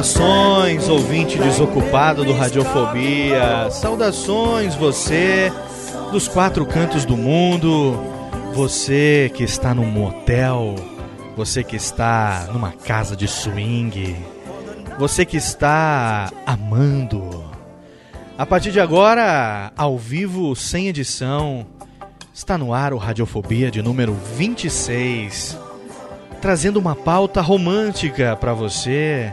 Saudações, ouvinte desocupado do Radiofobia. Saudações, você dos quatro cantos do mundo. Você que está num motel. Você que está numa casa de swing. Você que está amando. A partir de agora, ao vivo, sem edição, está no ar o Radiofobia de número 26 trazendo uma pauta romântica para você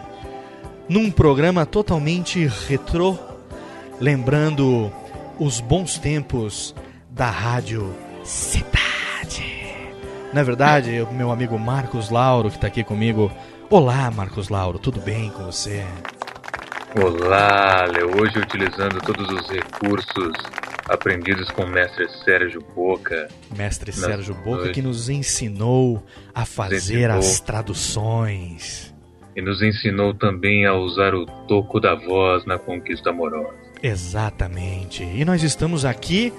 num programa totalmente retrô, lembrando os bons tempos da rádio Cidade. Na verdade, o meu amigo Marcos Lauro que está aqui comigo. Olá, Marcos Lauro, tudo bem com você? Olá, Léo. Hoje utilizando todos os recursos aprendidos com o mestre Sérgio Boca. Mestre Sérgio Boca que nos ensinou a fazer ensinou. as traduções. E nos ensinou também a usar o toco da voz na conquista amorosa. Exatamente. E nós estamos aqui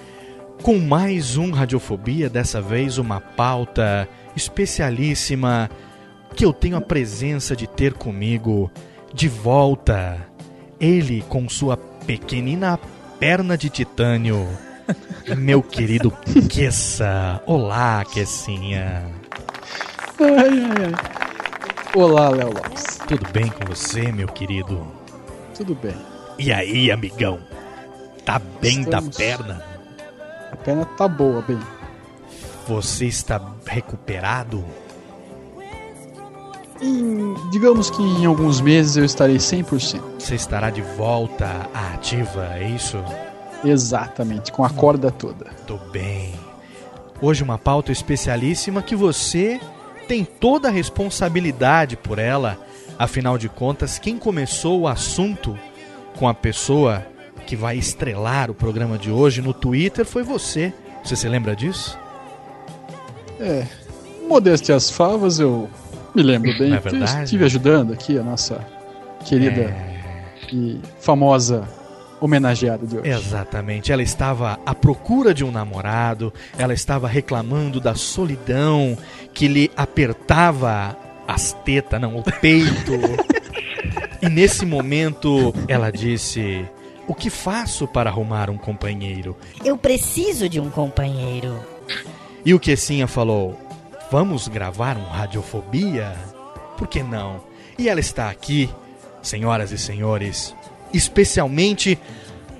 com mais um Radiofobia, dessa vez uma pauta especialíssima que eu tenho a presença de ter comigo de volta. Ele com sua pequenina perna de titânio. Meu querido Kessa. Olá, Kessinha. Ai, ai, ai. Olá, Léo Lopes. Tudo bem com você, meu querido? Tudo bem? E aí, amigão? Tá bem Estamos. da perna? A perna tá boa, bem. Você está recuperado? Em- digamos que em alguns meses eu estarei 100%. Você estará de volta à ativa, é isso? Exatamente, com a corda toda. Tô bem. Hoje uma pauta especialíssima que você tem toda a responsabilidade por ela. Afinal de contas, quem começou o assunto com a pessoa que vai estrelar o programa de hoje no Twitter foi você. Você se lembra disso? É, modéstia às favas, eu me lembro bem. Não é verdade? estive ajudando aqui a nossa querida É. e famosa homenageada de hoje. Exatamente. Ela estava à procura de um namorado, ela estava reclamando da solidão que lhe apertava as tetas, não, o peito. e nesse momento ela disse: O que faço para arrumar um companheiro? Eu preciso de um companheiro. E o Kessinha falou: Vamos gravar um Radiofobia? Por que não? E ela está aqui, senhoras e senhores, especialmente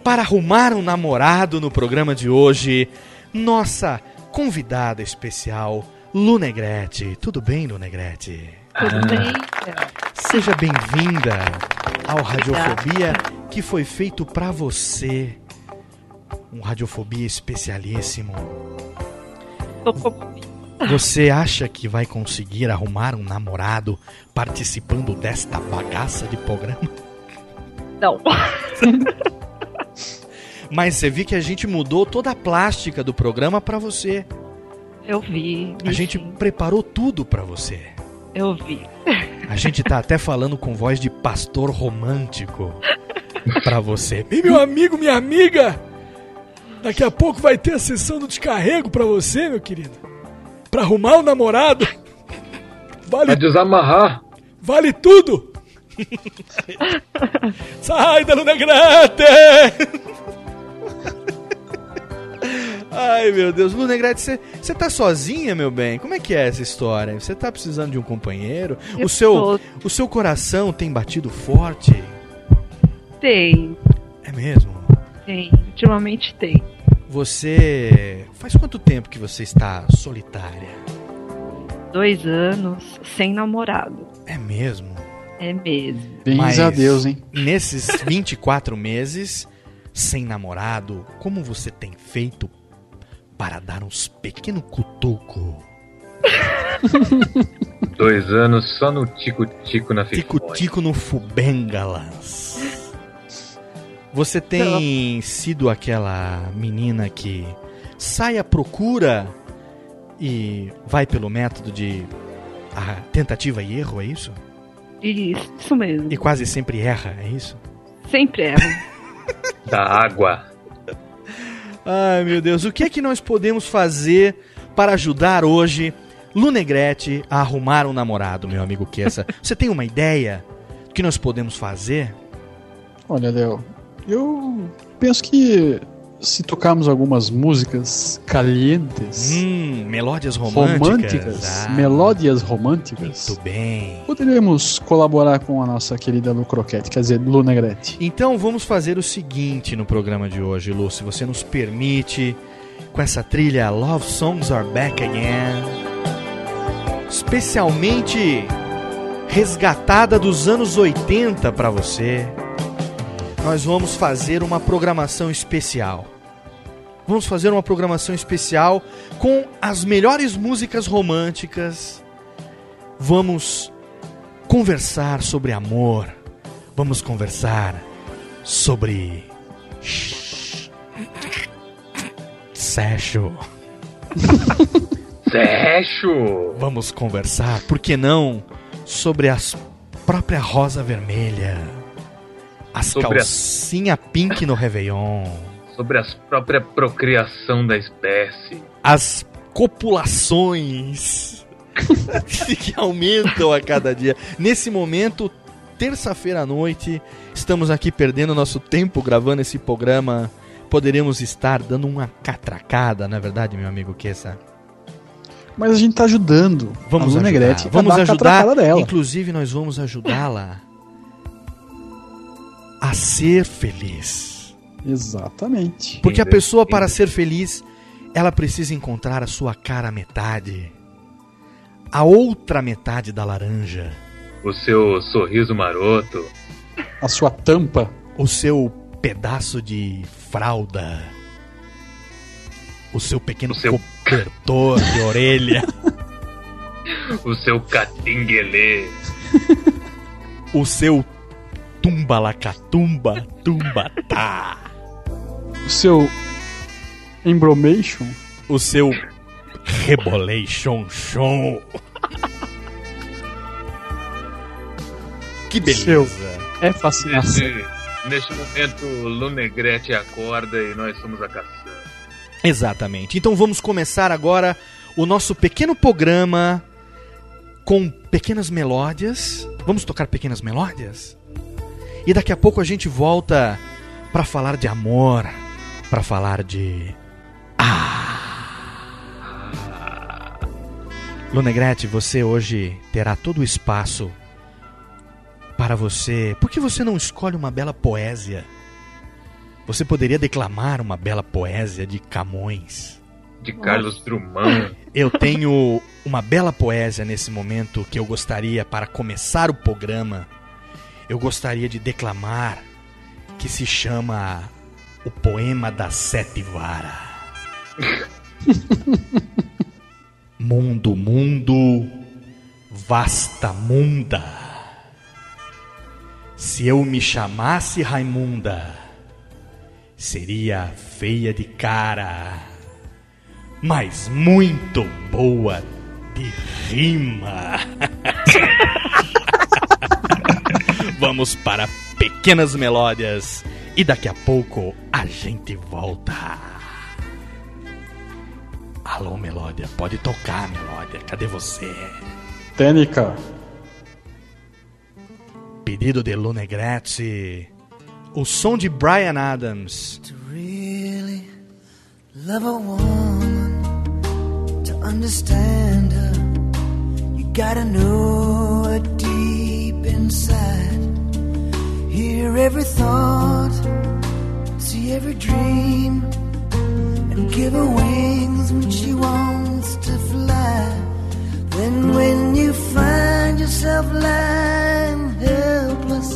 para arrumar um namorado no programa de hoje, nossa convidada especial, Lu Negrete. Tudo bem, Lu Negrete? Tudo bem? Seja bem-vinda ao Radiofobia que foi feito pra você. Um Radiofobia especialíssimo. Você acha que vai conseguir arrumar um namorado participando desta bagaça de programa? Não. Mas você viu que a gente mudou toda a plástica do programa pra você. Eu vi. A gente preparou tudo pra você. Eu vi. A gente tá até falando com voz de pastor romântico pra você. E meu amigo, minha amiga, daqui a pouco vai ter a sessão do descarrego pra você, meu querido. Pra arrumar o namorado. Vale, Vai desamarrar. vale tudo. Sai da Luna Grande! Ai, meu Deus. Luna Grande, você você tá sozinha, meu bem? Como é que é essa história? Você tá precisando de um companheiro? Eu O seu, tô. o seu coração tem batido forte? Tem, É mesmo? tem. Ultimamente tem. Você. Faz quanto tempo que você está solitária? Dois anos sem namorado. É mesmo? É mesmo. Mas a Deus, hein? Nesses 24 meses sem namorado, como você tem feito para dar uns pequeno cutuco? Dois anos só no tico-tico na. Tico-tico no Fubengalas. Você tem sido aquela menina que sai à procura e vai pelo método de a tentativa e erro, é isso? Isso, isso mesmo. E quase sempre erra, é isso? Sempre erro. Da água. Ai, meu Deus, o que é que nós podemos fazer para ajudar hoje Lunegrete a arrumar um namorado, meu amigo Kessa? Você tem uma ideia do que nós podemos fazer? Olha, Léo, eu penso que se tocarmos algumas músicas calientes, Hum, melódias românticas. românticas, Ah, melódias românticas, Muito bem. poderíamos colaborar com a nossa querida Lu Croquete, quer dizer, Lu Negrete. Então vamos fazer o seguinte no programa de hoje, Lu, se você nos permite, com essa trilha Love Songs Are Back Again, especialmente resgatada dos anos 80 para você. Nós vamos fazer uma programação especial. Vamos fazer uma programação especial com as melhores músicas românticas. Vamos conversar sobre amor. Vamos conversar sobre sexo. Sexo! Vamos conversar, por que não, sobre as própria rosa vermelha. As Sobre a- calcinha pink no Réveillon. Sobre a própria procriação da espécie. As copulações que aumentam a cada dia. Nesse momento, terça-feira à noite, estamos aqui perdendo nosso tempo gravando esse programa. Poderíamos estar dando uma catracada, na é verdade, meu amigo Kessa? Mas a gente tá ajudando Vamos a. Negrete a Vamos ajudar. Inclusive, nós vamos ajudá-la a ser feliz. Exatamente. Porque a pessoa, para ser feliz, ela precisa encontrar a sua cara metade. A outra metade da laranja. O seu sorriso maroto. A sua tampa. O seu pedaço de fralda. O seu pequeno O seu- cobertor de orelha. O seu catinguelê. o seu tumbalacatumba tumbatá. O seu embromation. O seu rebolation chon. Que beleza. Seu. É fascinação. Neste, neste momento, Lunegrete acorda e nós somos a caçamba. Exatamente. Então vamos começar agora o nosso pequeno programa com pequenas melódias. Vamos tocar pequenas melódias? E daqui a pouco a gente volta para falar de amor, para falar de ah. Lunegrete, você hoje terá todo o espaço para você. Por que você não escolhe uma bela poesia? Você poderia declamar uma bela poesia de Camões. De Carlos Drummond. Eu tenho uma bela poesia nesse momento que eu gostaria para começar o programa. Eu gostaria de declamar que se chama O Poema das Sete Varas. mundo, mundo, vasta munda. Se eu me chamasse Raimunda, seria feia de cara, mas muito boa de rima. Vamos para pequenas melódias e daqui a pouco a gente volta. Alô, Melódia, pode tocar, Melódia, cadê você? Tênica. Pedido de Luna Grazzi, o som de Brian Adams. really love a woman to understand her you gotta know her deep inside hear every thought see every dream and give her wings when she wants to fly. Then when you find yourself lying helpless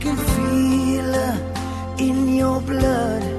can feel in your blood.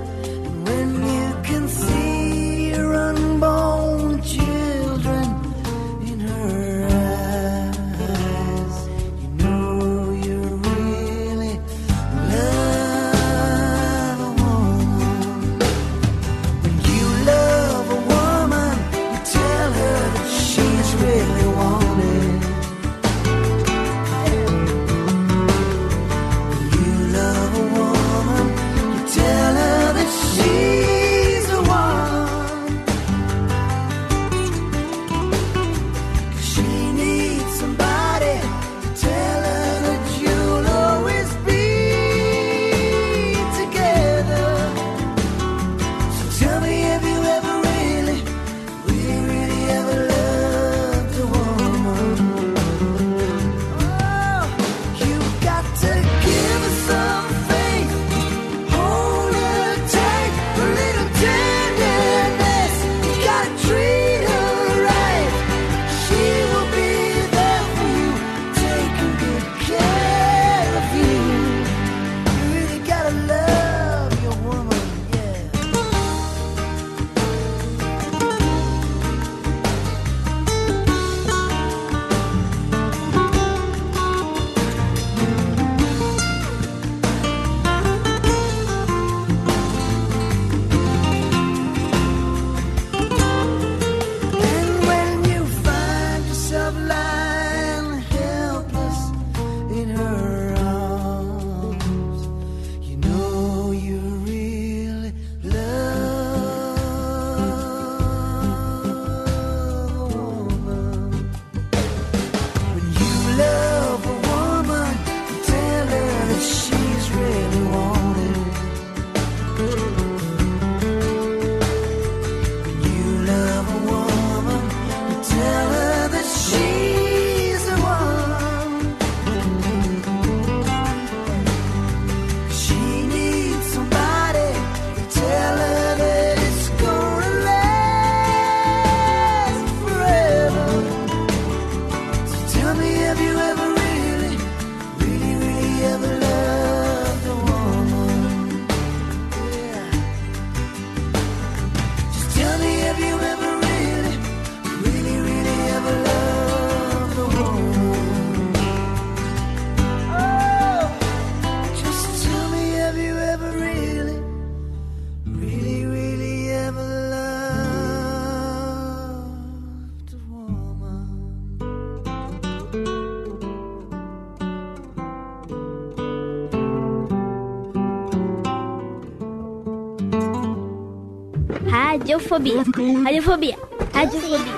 Radiofobia. Radiofobia. Radiofobia.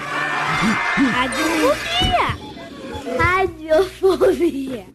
Radiofobia. Radiofobia.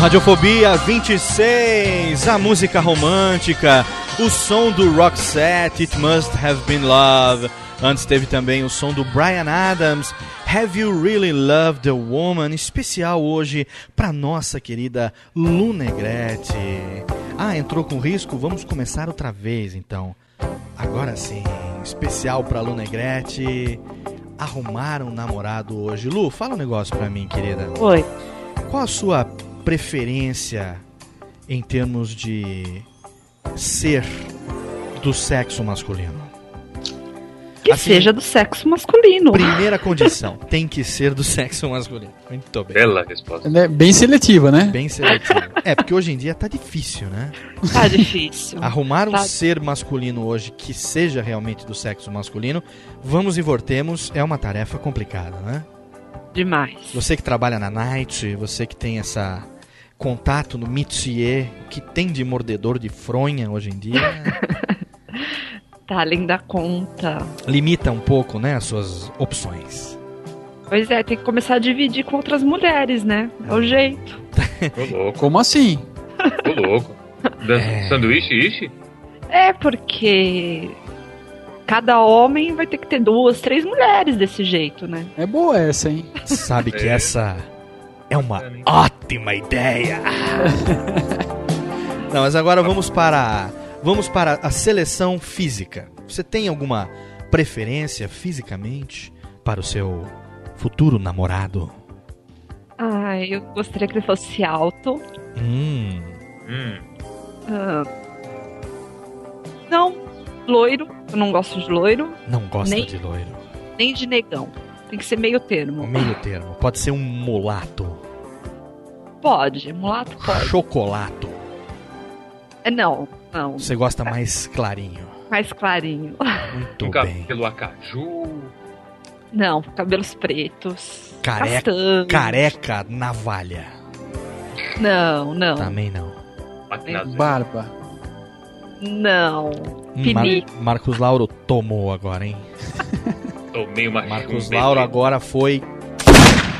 Radiofobia 26, a música romântica, o som do rock set, It Must Have Been Love. Antes teve também o som do Brian Adams, Have You Really Loved a Woman, especial hoje para nossa querida Lunegrete. Ah, entrou com risco? Vamos começar outra vez então. Agora sim, especial para Lunegrete. Arrumar um namorado hoje. Lu, fala um negócio pra mim, querida. Oi. Qual a sua preferência em termos de ser do sexo masculino? Que assim, seja do sexo masculino. Primeira condição, tem que ser do sexo masculino. Muito bem. Bela resposta. É bem seletiva, né? Bem seletiva. é, porque hoje em dia tá difícil, né? Tá difícil. Arrumar um tá. ser masculino hoje que seja realmente do sexo masculino, vamos e voltemos, é uma tarefa complicada, né? Demais. Você que trabalha na night, você que tem essa contato no métier, o que tem de mordedor de fronha hoje em dia, Tá além da conta. limita um pouco, né, as suas opções. Pois é, tem que começar a dividir com outras mulheres, né? É o jeito. Ô louco, Como assim? ô louco. É. Sanduíche, ixi? É porque cada homem vai ter que ter duas, três mulheres desse jeito, né? É boa essa, hein? Sabe que É. essa é uma ótima ideia. Não, mas agora vamos para vamos para a seleção física. Você tem alguma preferência fisicamente para o seu futuro namorado? Ai, eu gostaria que ele fosse alto. Hum, Hum, Ah, não, loiro. Eu não gosto de loiro, não gosta Nem- de loiro. nem de negão. Tem que ser meio termo. Meio termo. Pode ser um mulato, Pode, mulato pode. chocolato. É, não, não. Você gosta mais clarinho. Mais clarinho. Muito um bem. cabelo acaju. Não, cabelos pretos. Careca, castanhos. careca navalha. Não, não. Também não. Barba. Não. Mar- Pinico. Marcos Lauro tomou agora, hein? Tomei uma Marcos chuva Lauro agora foi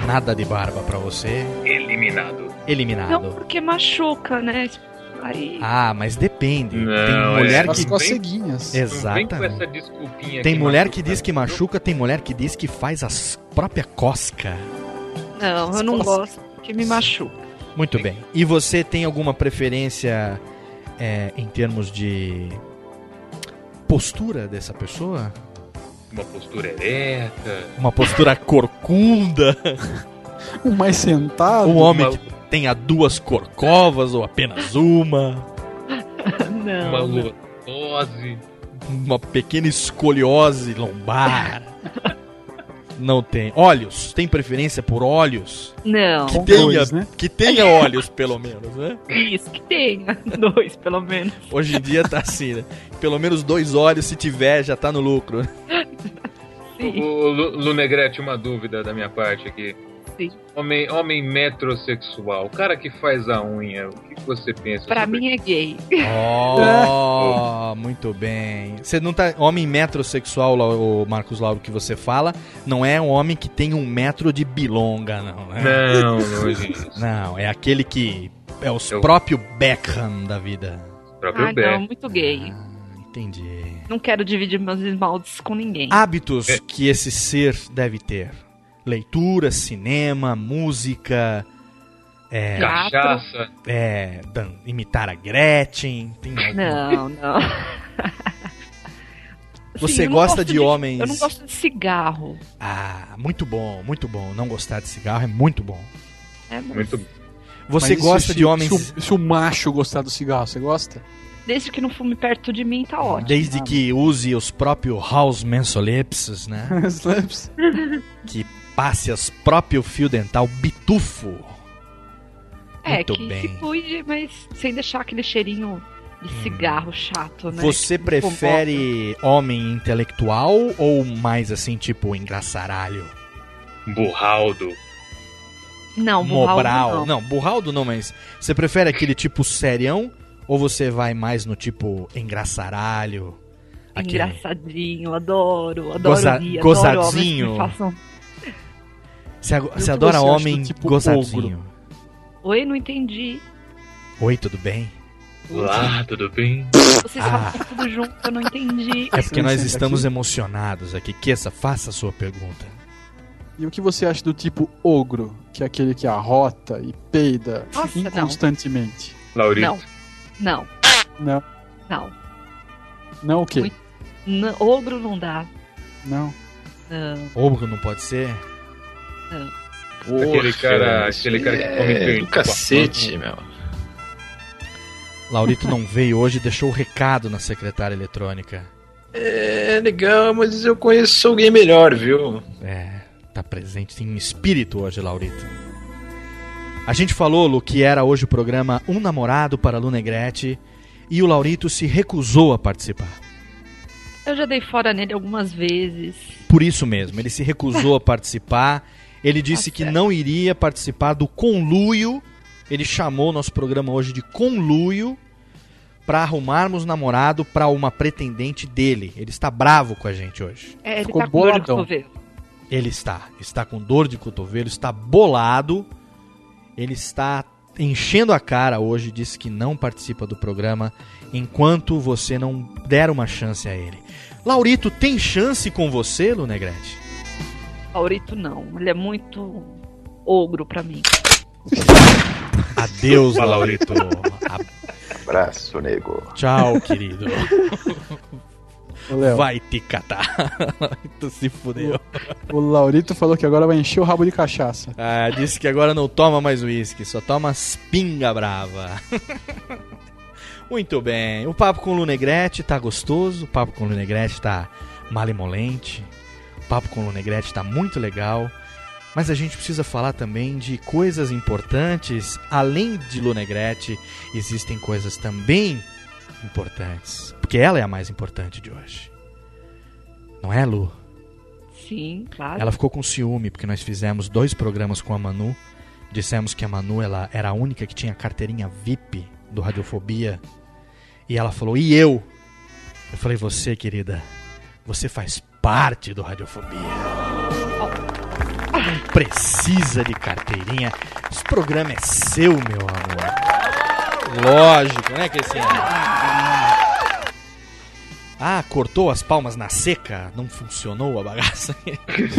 nada de barba pra você. Eliminado. Não, Eliminado. porque machuca, né? Aí. Ah, mas depende. Não, tem é- mulher As que coceguinhas. Não vem com Exatamente. essa desculpinha Tem mulher que machuca. diz que machuca, tem mulher que diz que faz as própria cosca. Não, eu não gosto que me machuca. Muito bem. E você tem alguma preferência é, em termos de postura dessa pessoa? Uma postura ereta. Uma postura corcunda? Um mais sentado. Um homem Uma- que tenha duas corcovas ou apenas uma? Não. Uma lordose. Uma pequena escoliose lombar? Não tem. Olhos? Tem preferência por olhos? Não. Que tenha, dois, né? que tenha olhos, pelo menos, né? Isso, que tenha. Dois, pelo menos. Hoje em dia tá assim, né? Pelo menos dois olhos, se tiver, já tá no lucro. Sim. O Lu- Lunegrete, uma dúvida da minha parte aqui. Sim. Homem, homem metrosexual, o cara que faz a unha, o que você pensa Pra sobre mim é gay. Oh, muito bem. Você não tá. Homem metrosexual, o Marcos Lauro, que você fala, não é um homem que tem um metro de bilonga, não, né? Não, longe disso. Não, é aquele que. É o Eu- próprio Beckham da vida. O próprio Ah, Bé. não, muito gay. Ah, entendi. Não quero dividir meus esmaltes com ninguém. Hábitos É. que esse ser deve ter: leitura, cinema, música, é. Cachaça. é, dan- imitar a Gretchen. Tem alguma- Não, não. Você Sim, gosta gosto de homens- Eu não gosto de cigarro. Ah, muito bom, muito bom. Não gostar de cigarro é muito bom. É, mas Muito Você Mas gosta se- de homens. Se o, se o macho gostar do cigarro, você gosta? Desde que não fume perto de mim, tá ótimo. Desde que use os próprios house mensolipsis, né? Que passe as próprio fio dental bitufo. É, Muito que bem. se cuide, mas sem deixar aquele cheirinho de cigarro chato, né? Você que prefere homem intelectual ou mais assim, tipo, engraçaralho? burraldo. Não, burraldo Mobral. não. Não, burraldo não, mas você prefere aquele tipo serião ou você vai mais no tipo engraçaralho? Aquele... Engraçadinho, adoro, adoro Goza- rir, adoro gozadinho. façam... Você, você adora você acha homem tipo gozadinho. Oi, não entendi. Oi, tudo bem? Olá, tudo bem? Vocês Ah. falam tudo junto, eu não entendi. É porque nós estamos aqui. emocionados aqui. Kessa, faça a sua pergunta. E o que você acha do tipo ogro, que é aquele que arrota e peida Nossa, não. inconstantemente? Laurito. Não, não, Não. não. Não o quê? Muito- ogro não dá. Não. Não. Ogro não pode ser? Aquele cara, aquele cara que come é carne do cacete, meu. Laurito não veio hoje e deixou o recado na secretária eletrônica. É legal, mas eu conheço alguém melhor, viu? É, tá presente em espírito hoje, Laurito. A gente falou, Lu, que era hoje o programa Um Namorado para Lu Negrete e o Laurito se recusou a participar. Eu já dei fora nele algumas vezes. Por isso mesmo, ele se recusou a participar. Ele disse que não iria participar do conluio. Ele chamou nosso programa hoje de conluio para arrumarmos namorado para uma pretendente dele. Ele está bravo com a gente hoje. É, ele Ficou tá com dor de cotovelo. Ele está, está com dor de cotovelo, está bolado. Ele está enchendo a cara hoje, disse que não participa do programa enquanto você não der uma chance a ele. Laurito, tem chance com você, Lu Laurito não, ele é muito ogro pra mim. Adeus, Laurito. Abraço, nego. Tchau, querido. Vai te catar. tu se fudeu. o Laurito falou que agora vai encher o rabo de cachaça. Ah, disse que agora não toma mais uísque, só toma as pinga brava. Muito bem. O papo com o Lunegrete tá gostoso, o papo com o Lunegrete tá malemolente, o papo com o Lunegrete tá muito legal. Mas a gente precisa falar também de coisas importantes. Além de Lunegrete, existem coisas também importantes. Porque ela é a mais importante de hoje. Não é, Lu? Sim, claro. Ela ficou com ciúme porque nós fizemos dois programas com a Manu. Dissemos que a Manu ela era a única que tinha carteirinha VIP do Radiofobia. E ela falou: "E eu?" Eu falei: "Você, querida, você faz parte do Radiofobia. Não precisa de carteirinha. Esse programa é seu, meu amor. Lógico, né, que assim. Ah, cortou as palmas na seca? Não funcionou a bagaça?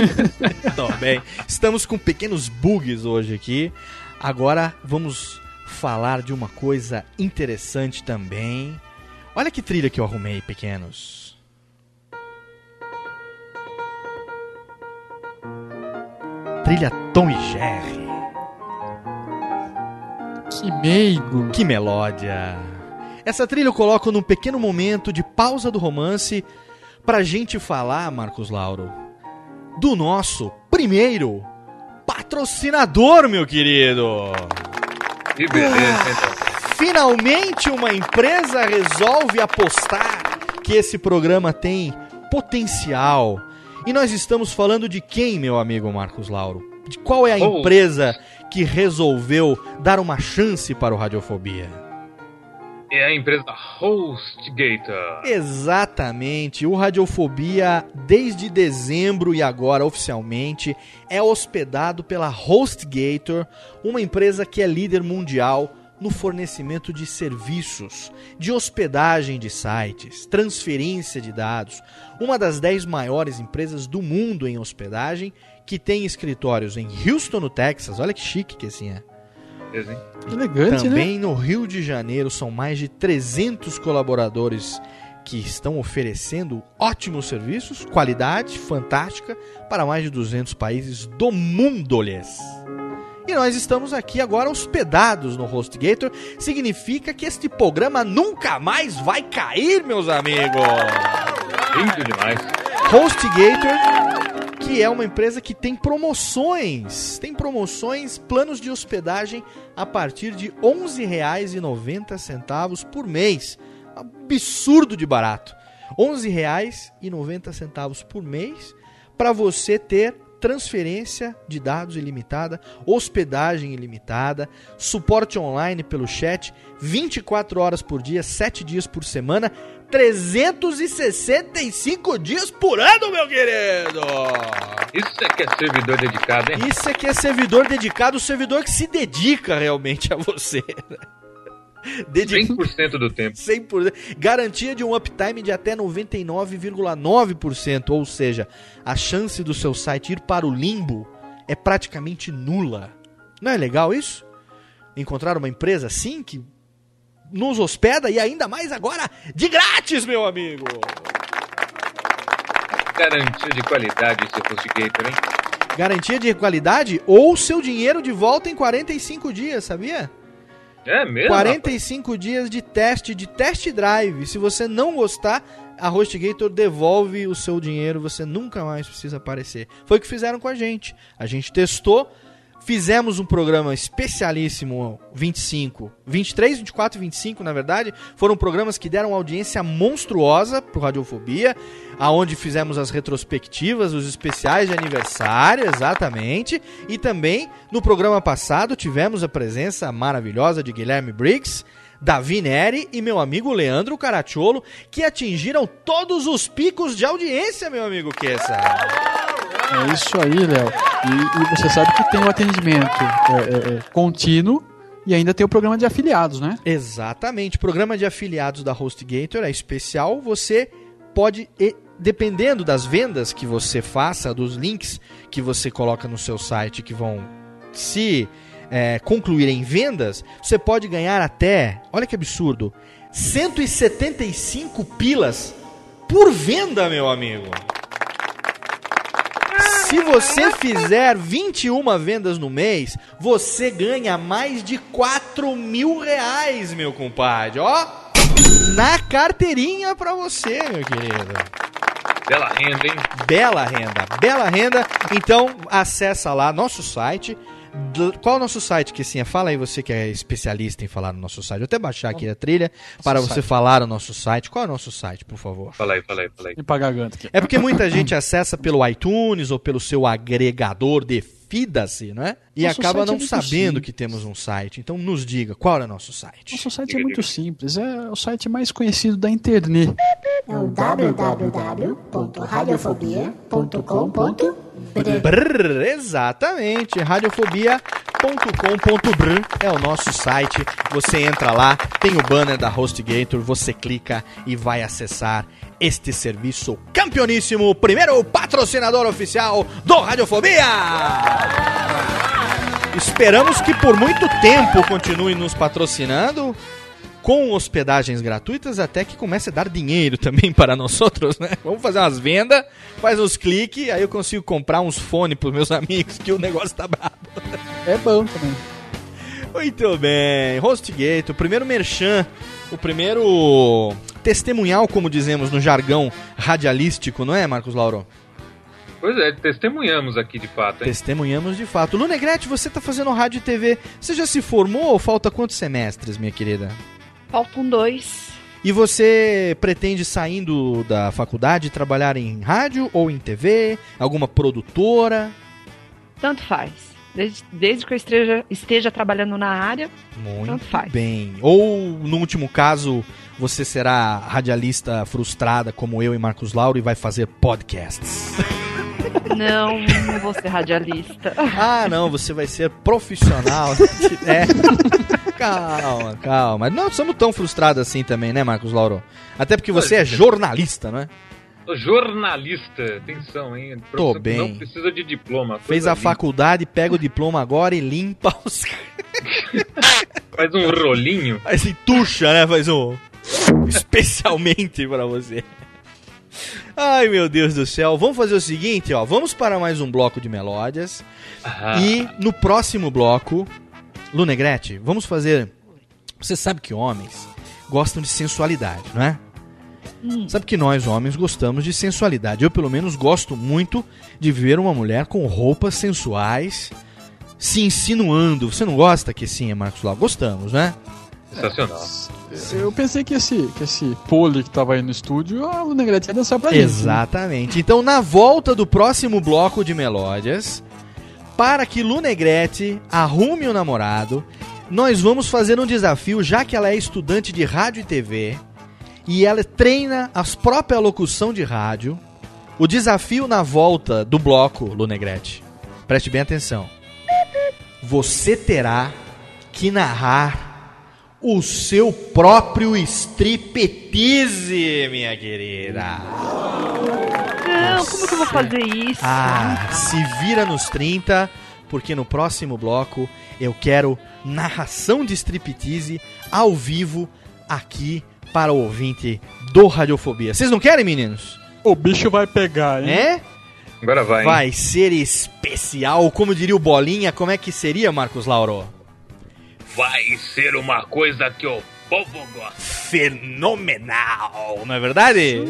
Tô bem. Estamos com pequenos bugs hoje aqui. Agora vamos falar de uma coisa interessante também. Olha que trilha que eu arrumei, pequenos. Trilha Tom e Jerry. Que meigo. Que melódia. Essa trilha eu coloco num pequeno momento de pausa do romance pra gente falar, Marcos Lauro, do nosso primeiro patrocinador, meu querido. Que beleza, então. Finalmente uma empresa resolve apostar que esse programa tem potencial. E nós estamos falando de quem, meu amigo Marcos Lauro? De qual é a Oh. empresa que resolveu dar uma chance para o Radiofobia? É a empresa HostGator. Exatamente. O Radiofobia, desde dezembro e agora oficialmente, é hospedado pela HostGator, uma empresa que é líder mundial no fornecimento de serviços, de hospedagem de sites, transferência de dados, uma das 10 maiores empresas do mundo em hospedagem, que tem escritórios em Houston, no Texas. Olha que chique que assim é. Beleza, hein? Elegante, né? Também no Rio de Janeiro são mais de 300 colaboradores que estão oferecendo ótimos serviços, qualidade fantástica para mais de 200 países do mundo, lhes. E nós estamos aqui agora hospedados no HostGator, significa que este programa nunca mais vai cair, meus amigos. Lindo demais. HostGator, que é uma empresa que tem promoções, tem promoções, planos de hospedagem a partir de R$ 11,90 por mês. Absurdo de barato. R$ 11,90 por mês para você ter transferência de dados ilimitada, hospedagem ilimitada, suporte online pelo chat, 24 horas por dia, 7 dias por semana, 365 dias por ano, meu querido! Isso é que é servidor dedicado, hein? Isso é que é servidor dedicado, servidor que se dedica realmente a você. Dedica- 100% do tempo. 100%. Garantia de um uptime de até 99,9%, ou seja, a chance do seu site ir para o limbo é praticamente nula. Não é legal isso? Encontrar uma empresa assim que nos hospeda e ainda mais agora de grátis, meu amigo. Garantia de qualidade esse HostGator, hein? Garantia de qualidade ou seu dinheiro de volta em 45 dias, sabia? É mesmo? 45 dias de teste, de test drive. Se você não gostar, a HostGator devolve o seu dinheiro, você nunca mais precisa aparecer. Foi o que fizeram com a gente. A gente testou, fizemos um programa especialíssimo 25, 23, 24 e 25, na verdade, foram programas que deram audiência monstruosa pro Radiofobia, aonde fizemos as retrospectivas, os especiais de aniversário, exatamente, e também no programa passado tivemos a presença maravilhosa de Guilherme Briggs, Davi Neri e meu amigo Leandro Caracciolo, que atingiram todos os picos de audiência, meu amigo Kessa. É isso aí, Léo. E, e você sabe que tem o atendimento é, é, é, contínuo e ainda tem o programa de afiliados, né? Exatamente. O programa de afiliados da HostGator é especial. Você pode, dependendo das vendas que você faça, dos links que você coloca no seu site que vão se é, concluir em vendas, você pode ganhar até, olha que absurdo, 175 pilas por venda, meu amigo. Se você fizer 21 vendas no mês, você ganha mais de 4 mil reais, meu compadre. Ó, na carteirinha pra você, meu querido. Bela renda, hein? Bela renda, bela renda. Então, acessa lá nosso site. Qual é o nosso site, Kessinha? Fala aí você que é especialista em falar no nosso site. Vou até baixar aqui a trilha para você site. falar o nosso site. Qual é o nosso site, por favor? Fala aí, fala aí, fala aí. E pagar aqui. É porque muita gente acessa pelo iTunes ou pelo seu agregador de fida-se, não é? E Nosso acaba site não é sabendo simples. que temos um site. Então nos diga, qual é o nosso site? Nosso site é muito simples, é o site mais conhecido da internet. É o www.radiofobia.com.br Brrr, exatamente, radiofobia.com.br é o nosso site. Você entra lá, tem o banner da HostGator, você clica e vai acessar este serviço campeoníssimo, primeiro patrocinador oficial do Radiofobia. Esperamos que por muito tempo continue nos patrocinando com hospedagens gratuitas até que comece a dar dinheiro também para nós outros, né? Vamos fazer umas vendas, faz uns cliques, aí eu consigo comprar uns fones pros meus amigos que o negócio tá brabo. É bom também. Muito bem, HostGate, o primeiro merchan, o primeiro testemunhal, como dizemos no jargão radialístico, não é, Marcos Lauro? Pois é, testemunhamos aqui de fato, hein? Testemunhamos de fato. Lunegrete, você tá fazendo rádio e TV, você já se formou ou falta quantos semestres, minha querida? Faltam dois. E você pretende, saindo da faculdade, trabalhar em rádio ou em TV? Alguma produtora? Tanto faz. Desde, desde que eu esteja, esteja trabalhando na área, Muito tanto faz. bem. Ou, no último caso, você será radialista frustrada como eu e Marcos Lauro e vai fazer podcasts. Não, não vou ser radialista. Ah, não, você vai ser profissional. é. Calma, calma. Não somos tão frustrados assim também, né, Marcos Lauro? Até porque você é jornalista, não é? Sou jornalista, atenção, hein? Tô bem. Não precisa de diploma. Fez a linda. faculdade, pega o diploma agora e limpa os. Faz um rolinho. Faz e tuxa, né? Faz um. Especialmente pra você. Ai, meu Deus do céu. Vamos fazer o seguinte, ó. Vamos para mais um bloco de melódias. Ah, E no próximo bloco, Lunegrete, vamos fazer. Você sabe que homens gostam de sensualidade, não é? Sabe que nós homens gostamos de sensualidade. Eu, pelo menos, gosto muito de ver uma mulher com roupas sensuais se insinuando. Você não gosta que sim, Marcos Lau? Gostamos, né? Sensacional. Eu pensei que esse, que esse pole que tava aí no estúdio, a Lunegrete ia dançar pra gente. Exatamente. Então, na volta do próximo bloco de melódias, para que Lunegrete arrume o namorado, nós vamos fazer um desafio, já que ela é estudante de rádio e TV e ela treina a própria locução de rádio. O desafio na volta do bloco, Lunegrete, preste bem atenção. Você terá que narrar o seu próprio striptease, minha querida. Não, como que eu vou fazer isso? Ah, se vira nos 30, porque no próximo bloco eu quero narração de striptease ao vivo aqui para o ouvinte do Radiofobia. Vocês não querem, meninos? O bicho vai pegar, hein? É? Agora vai, hein? Vai ser especial, como diria o Bolinha, como é que seria, Marcos Lauro? vai ser uma coisa que o povo gosta. Fenomenal, não é verdade?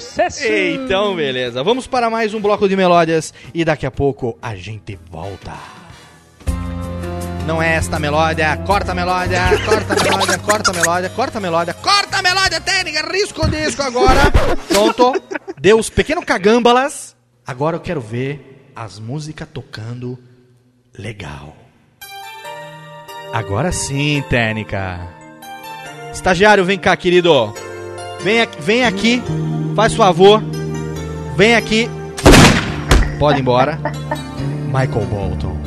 Sucesso! Então, beleza. Vamos para mais um bloco de melódias e daqui a pouco a gente volta. Não é esta melódia, corta a melódia, corta a melódia, corta a melódia, corta a melódia, corta a melódia técnica, risco o disco agora. Pronto, Deu os pequenos cagambalas. Agora eu quero ver as músicas tocando legal. Agora sim, técnica. Estagiário, vem cá, querido. Vem, vem aqui, faz favor. Vem aqui. Pode ir embora. Michael Bolton.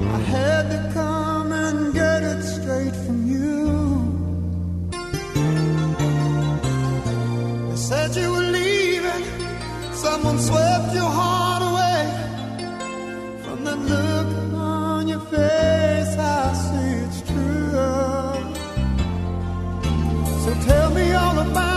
I had to come. someone swept your heart away from that look on your face. I see it's true. So tell me all about.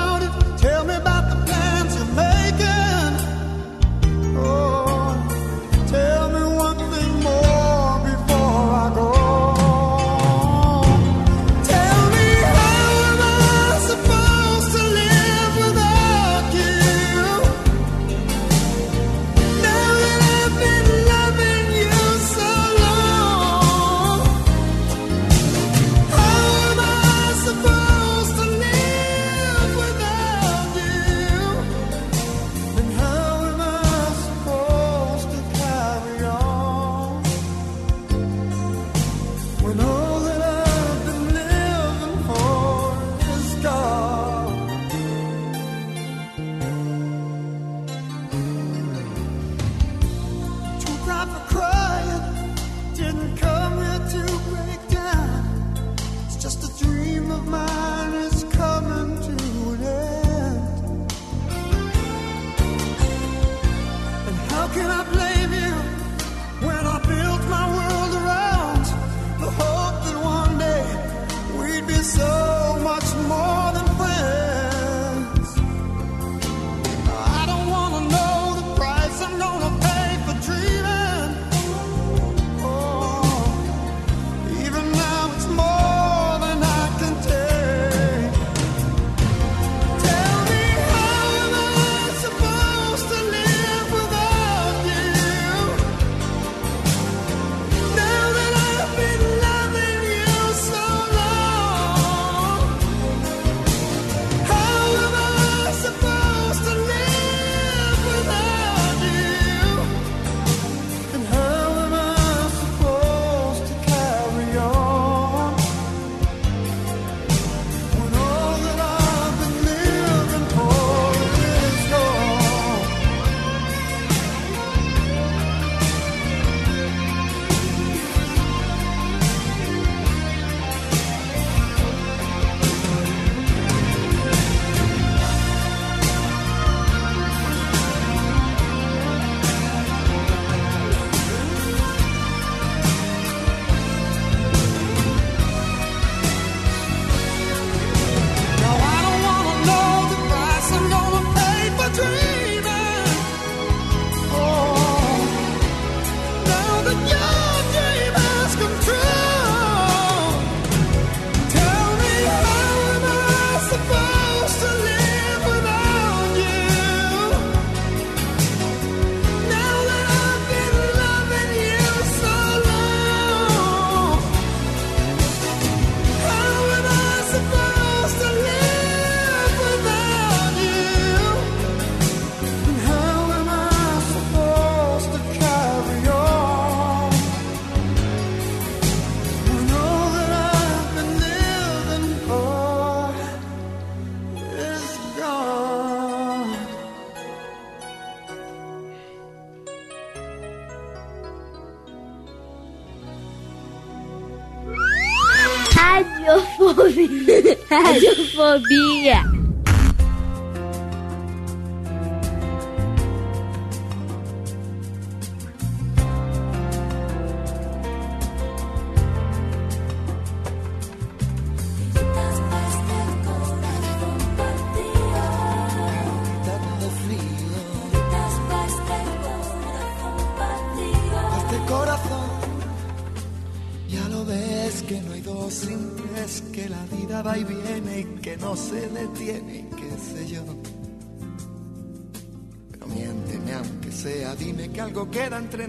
Radiofobia. Radiofobia.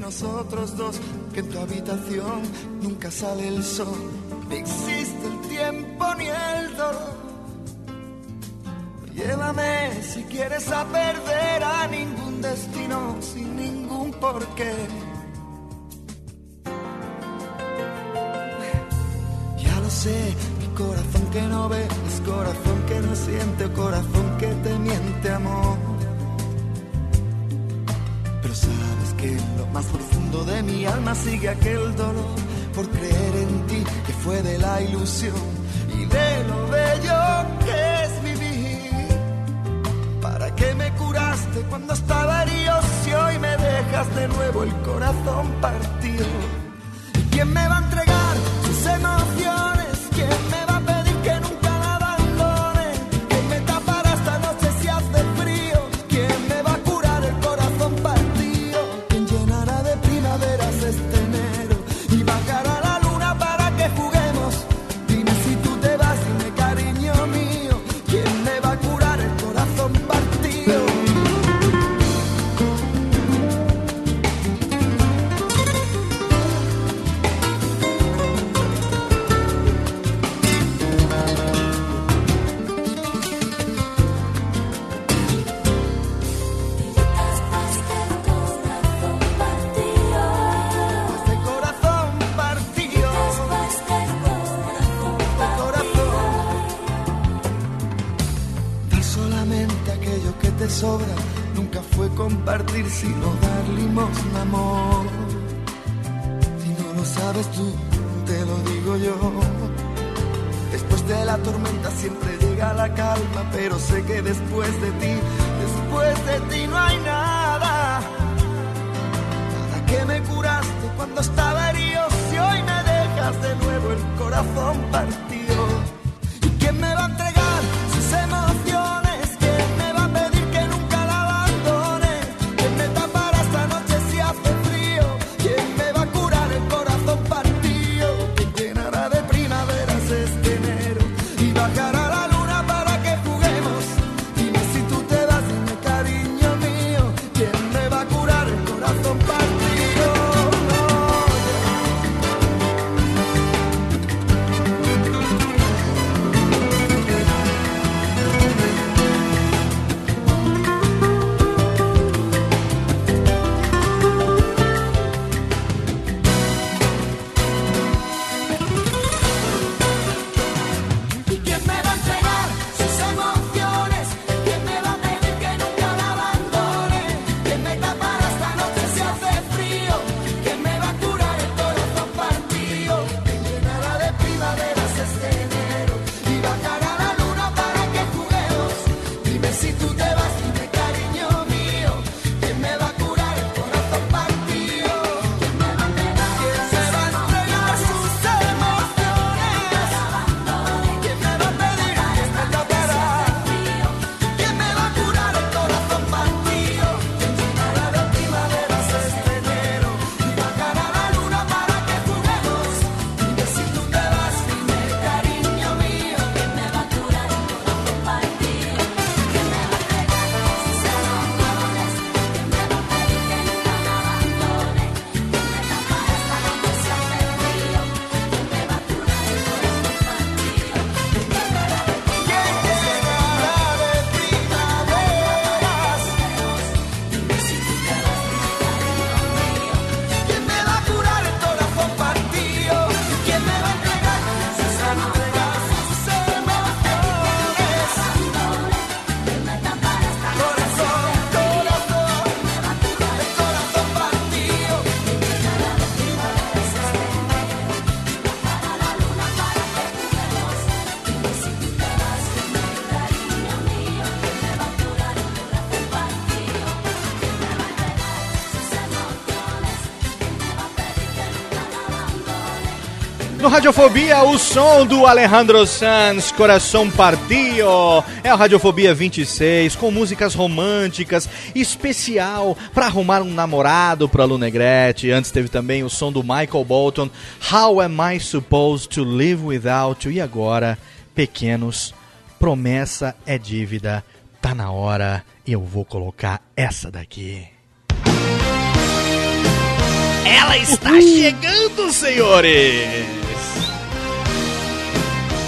nosotros dos, que en tu habitación nunca sale el sol, ni existe el tiempo ni el dolor. Llévame si quieres a perder a ningún destino sin ningún porqué. aquel dolor por creer en ti que fue de la ilusión y de lo bello que es vivir. ¿Para qué me curaste cuando estaba herido si hoy me dejas de nuevo el corazón partido? sobra nunca fue compartir, sino dar limosna, amor. Si no lo sabes tú, te lo digo yo. Después de la tormenta siempre llega la calma, pero sé que después de ti, después de ti no hay nada. Nada que me curaste cuando estaba herido, si hoy me dejas de nuevo el corazón partido Radiofobia, o som do Alejandro Sanz, Coração Partido. É o Radiofobia 26, com músicas românticas, especial para arrumar um namorado para Luna Gretchen. Antes teve também o som do Michael Bolton, How Am I Supposed to Live Without You? E agora, Pequenos, Promessa é Dívida, tá na hora, eu vou colocar essa daqui. Ela está chegando, senhores!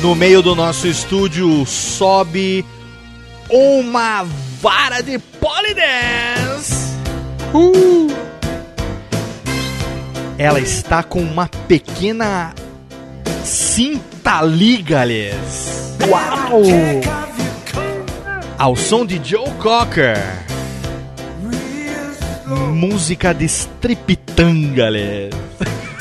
No meio do nosso estúdio sobe uma vara de polidense. Ela está com uma pequena cinta liga-lhes. Uau! Ao som de Joe Cocker. Música de striptanga-lhes.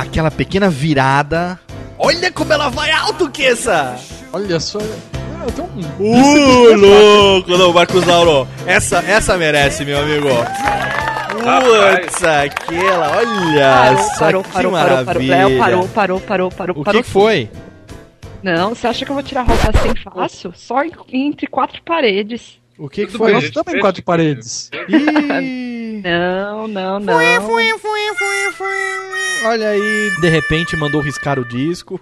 Aquela pequena virada. Olha como ela vai alto, Kessa! Olha só. Ah, eu tenho um. Uh, louco! Não, Marcos Lauro. Essa, essa merece, meu amigo. Putz, aquela, olha só parou, que parou, parou, maravilha. parou, parou, parou, parou, parou, O parou. que, que foi? Não, você acha que eu vou tirar a roupa assim fácil? Só em- entre quatro paredes. O que, que Tudo foi? bem, Nós também quatro paredes. Ih, Não, não, não. olha aí, de repente mandou riscar o disco.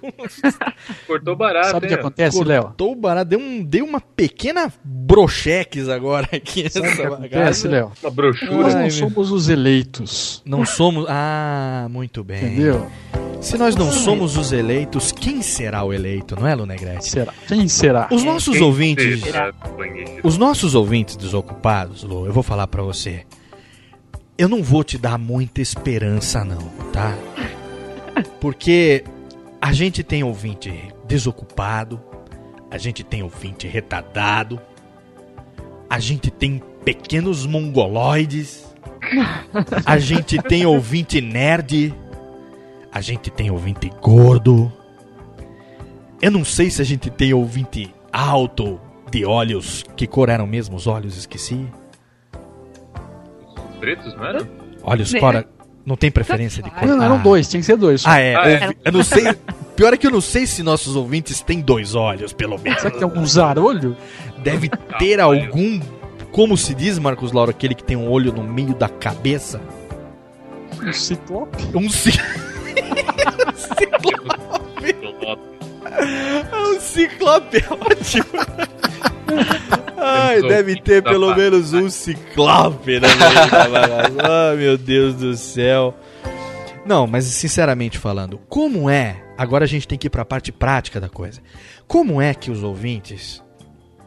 Cortou barato, Sabe o que acontece, Léo? Cortou o barato, deu, um, deu uma pequena brocheques agora aqui. Sabe nessa acontece. Léo? Uma brochura. Nós Ai, não meu. somos os eleitos. Não somos. Ah, muito bem. Entendeu? Se nós não somos os eleitos, quem será o eleito, não é, Lunegrete? Será? Quem será? Os nossos Quem ouvintes. será? Os nossos ouvintes desocupados, Lu, eu vou falar pra você. Eu não vou te dar muita esperança, não, tá? Porque a gente tem ouvinte desocupado, a gente tem ouvinte retardado, a gente tem pequenos mongoloides, a gente tem ouvinte nerd, a gente tem ouvinte gordo. Eu não sei se a gente tem ouvinte alto, de olhos. Que cor eram mesmo os olhos? Esqueci. Pretos, mano? Olhos Né? fora. Não tem preferência de cor. Não, não, eram Ah. dois, tinha que ser dois. só. Ah, é. Ah, é. ouvi- Eu não sei. Pior é que eu não sei se nossos ouvintes têm dois olhos, pelo menos. Será que tem algum zarolho? Deve ter algum. Como se diz, Marcos Lauro, aquele que tem um olho no meio da cabeça? Um ciclope? Um, um ciclope é ótimo. Ai, deve ter pelo menos um ciclope na. Ai, meu Deus do céu. Não, mas sinceramente falando, como é? Agora a gente tem que ir pra parte prática da coisa. Como é que os ouvintes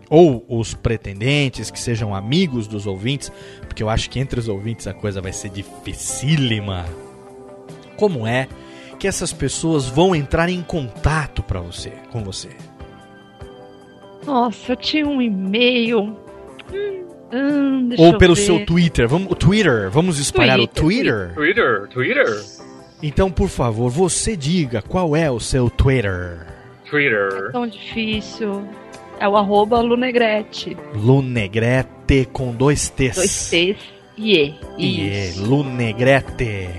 ou os pretendentes que sejam amigos dos ouvintes, porque eu acho que entre os ouvintes a coisa vai ser dificílima. Como é que essas pessoas vão entrar em contato para você, com você? Nossa, eu tinha um e-mail. Hum, hum, deixa ou eu pelo ver. seu Twitter, vamos o Twitter, vamos espalhar o Twitter, Twitter. Twitter, Twitter, Então, por favor, você diga qual é o seu Twitter. Twitter. Tão difícil. É o arroba Lunegrete. Lunegrete com dois T's. Dois T's e E. E é Isso. Lunegrete.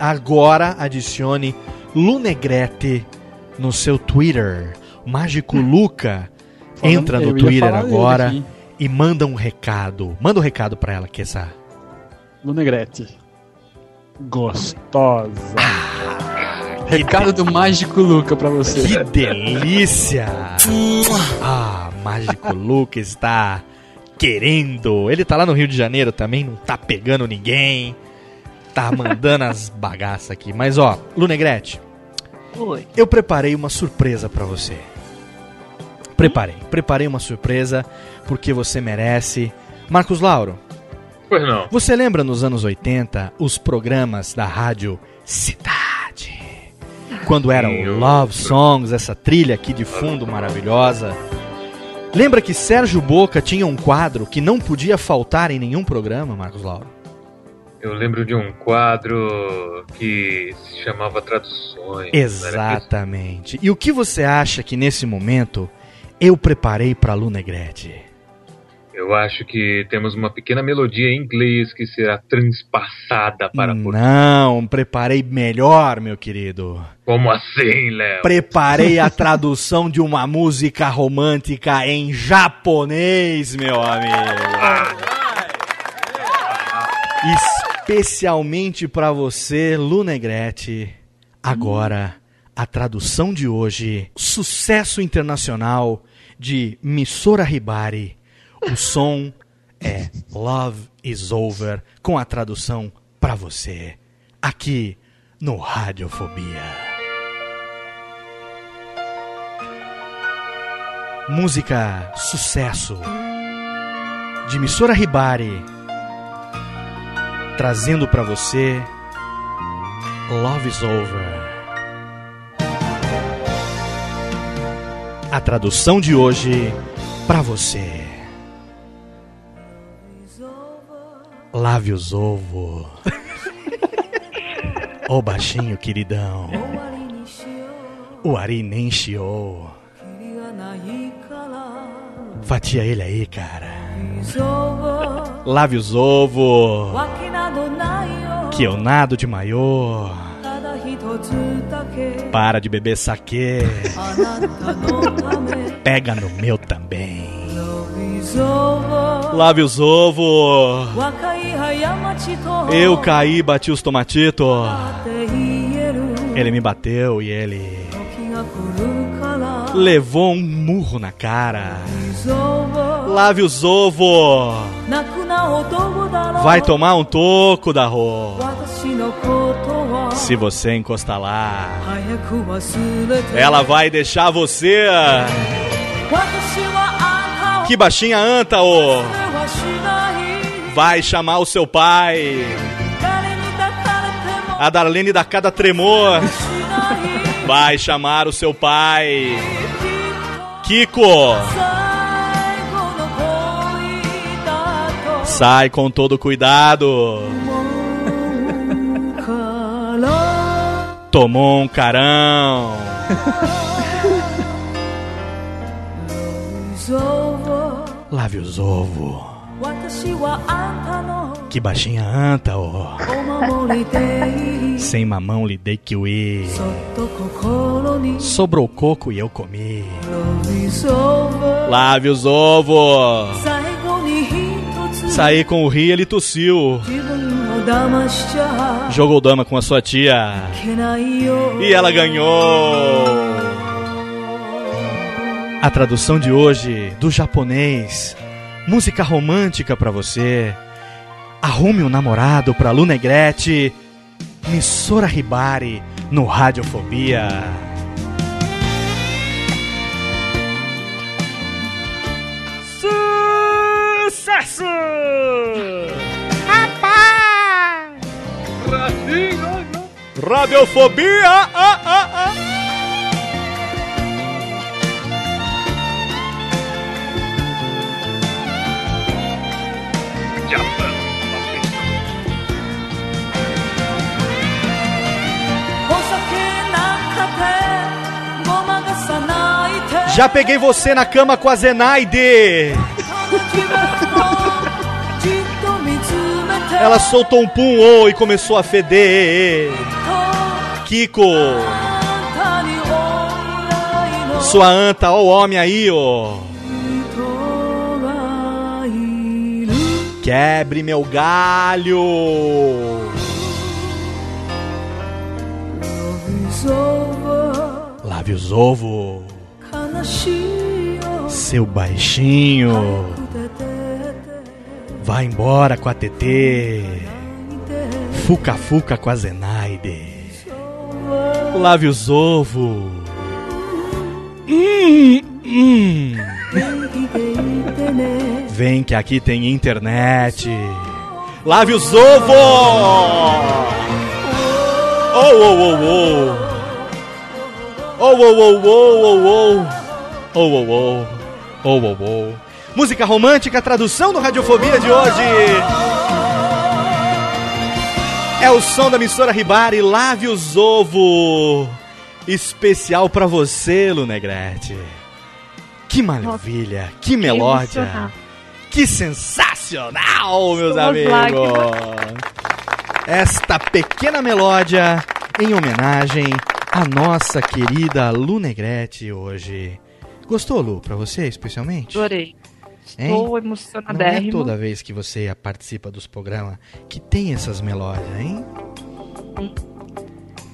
Agora adicione Lunegrete no seu Twitter. Mágico Luca Falando- entra no Twitter agora e manda um recado. Manda um recado pra ela, que essa. Lunegrete. Gostosa. Recado do Mágico Luca pra você. Que delícia! Ah, Mágico Luca está querendo. Ele tá lá no Rio de Janeiro também, não tá pegando ninguém. Tá mandando as bagaças aqui. Mas ó, Lunegrete, Oi. eu preparei uma surpresa pra você. Preparei, preparei uma surpresa porque você merece. Marcos Lauro, Pois não. você lembra nos anos 80 os programas da rádio Cidade? Quando era Sim, o eu- Love Songs, essa trilha aqui de fundo maravilhosa. Lembra que Sérgio Boca tinha um quadro que não podia faltar em nenhum programa, Marcos Lauro? Eu lembro de um quadro que se chamava Traduções. Exatamente. E o que você acha que nesse momento eu preparei para Lunegrete? Eu acho que temos uma pequena melodia em inglês que será transpassada para Hum. português. Não, preparei melhor, meu querido. Como assim, Léo? Preparei a tradução de uma música romântica em japonês, meu amigo. Especialmente pra você, Lunegrete. Agora, a tradução de hoje, sucesso internacional de Missora Ribari. O som é Love is Over, com a tradução pra você, aqui no Radiofobia. Música sucesso de Missora Ribari, trazendo pra você Love is Over. A tradução de hoje pra você. Lave os ovos. Ô baixinho queridão. O Ari nem chiou. Fatia ele aí, cara. Lave os ovos. Que eu nado de maiô. Para de beber saquê. Pega no meu também. Lave os ovos. Eu caí, bati os tomatitos. Ele me bateu e ele levou um murro na cara. Lave os ovos. Vai tomar um toco da rua. Se você encostar lá, ela vai deixar você. Que baixinha anta, ô. Vai chamar o seu pai. A Darlene da cada tremor. Vai chamar o seu pai. Kiko. Sai com todo cuidado. Tomou um carão. Lave os ovos. Que baixinha anta, ó. Sem mamão lhe dei kiwi. Sobrou coco e eu comi. Lave os ovos. Saí com o rio, ele tossiu. Jogou dama com a sua tia. E ela ganhou. A tradução de hoje do japonês. Música romântica pra você. Arrume um namorado pra Lu Negrete. Missora Ribari no Radiofobia. Sucesso! Rapaz! Radiofobia! Ah, ah, ah. Já peguei você na cama com a Zenaide. Ela soltou um pum oh, e começou a feder. Kiko. Sua anta, ó o homem aí, ó. Quebre meu galho. Lave os ovos. Seu baixinho. Vai embora com a TT. Fuca fuca com a Zenaide. Lave os ovos. Hum, hum. Vem que aqui tem internet. Lave os ovos! Oh, oh, oh, oh. Oh, oh, oh, oh, oh, oh. Oh, oh, oh. Oh, oh, oh. Música romântica, tradução do Radiofobia de hoje. É o som da emissora Ribari, Lave os Ovo. Especial pra você, Lunegrete. Que maravilha, que melódia. Que sensacional, meus Suas amigos. Esta pequena melódia em homenagem à nossa querida Lu Negrete hoje. Gostou, Lu, pra você especialmente? Adorei. Hein? Estou Não é toda vez que você participa dos programas que tem essas melódias, hein?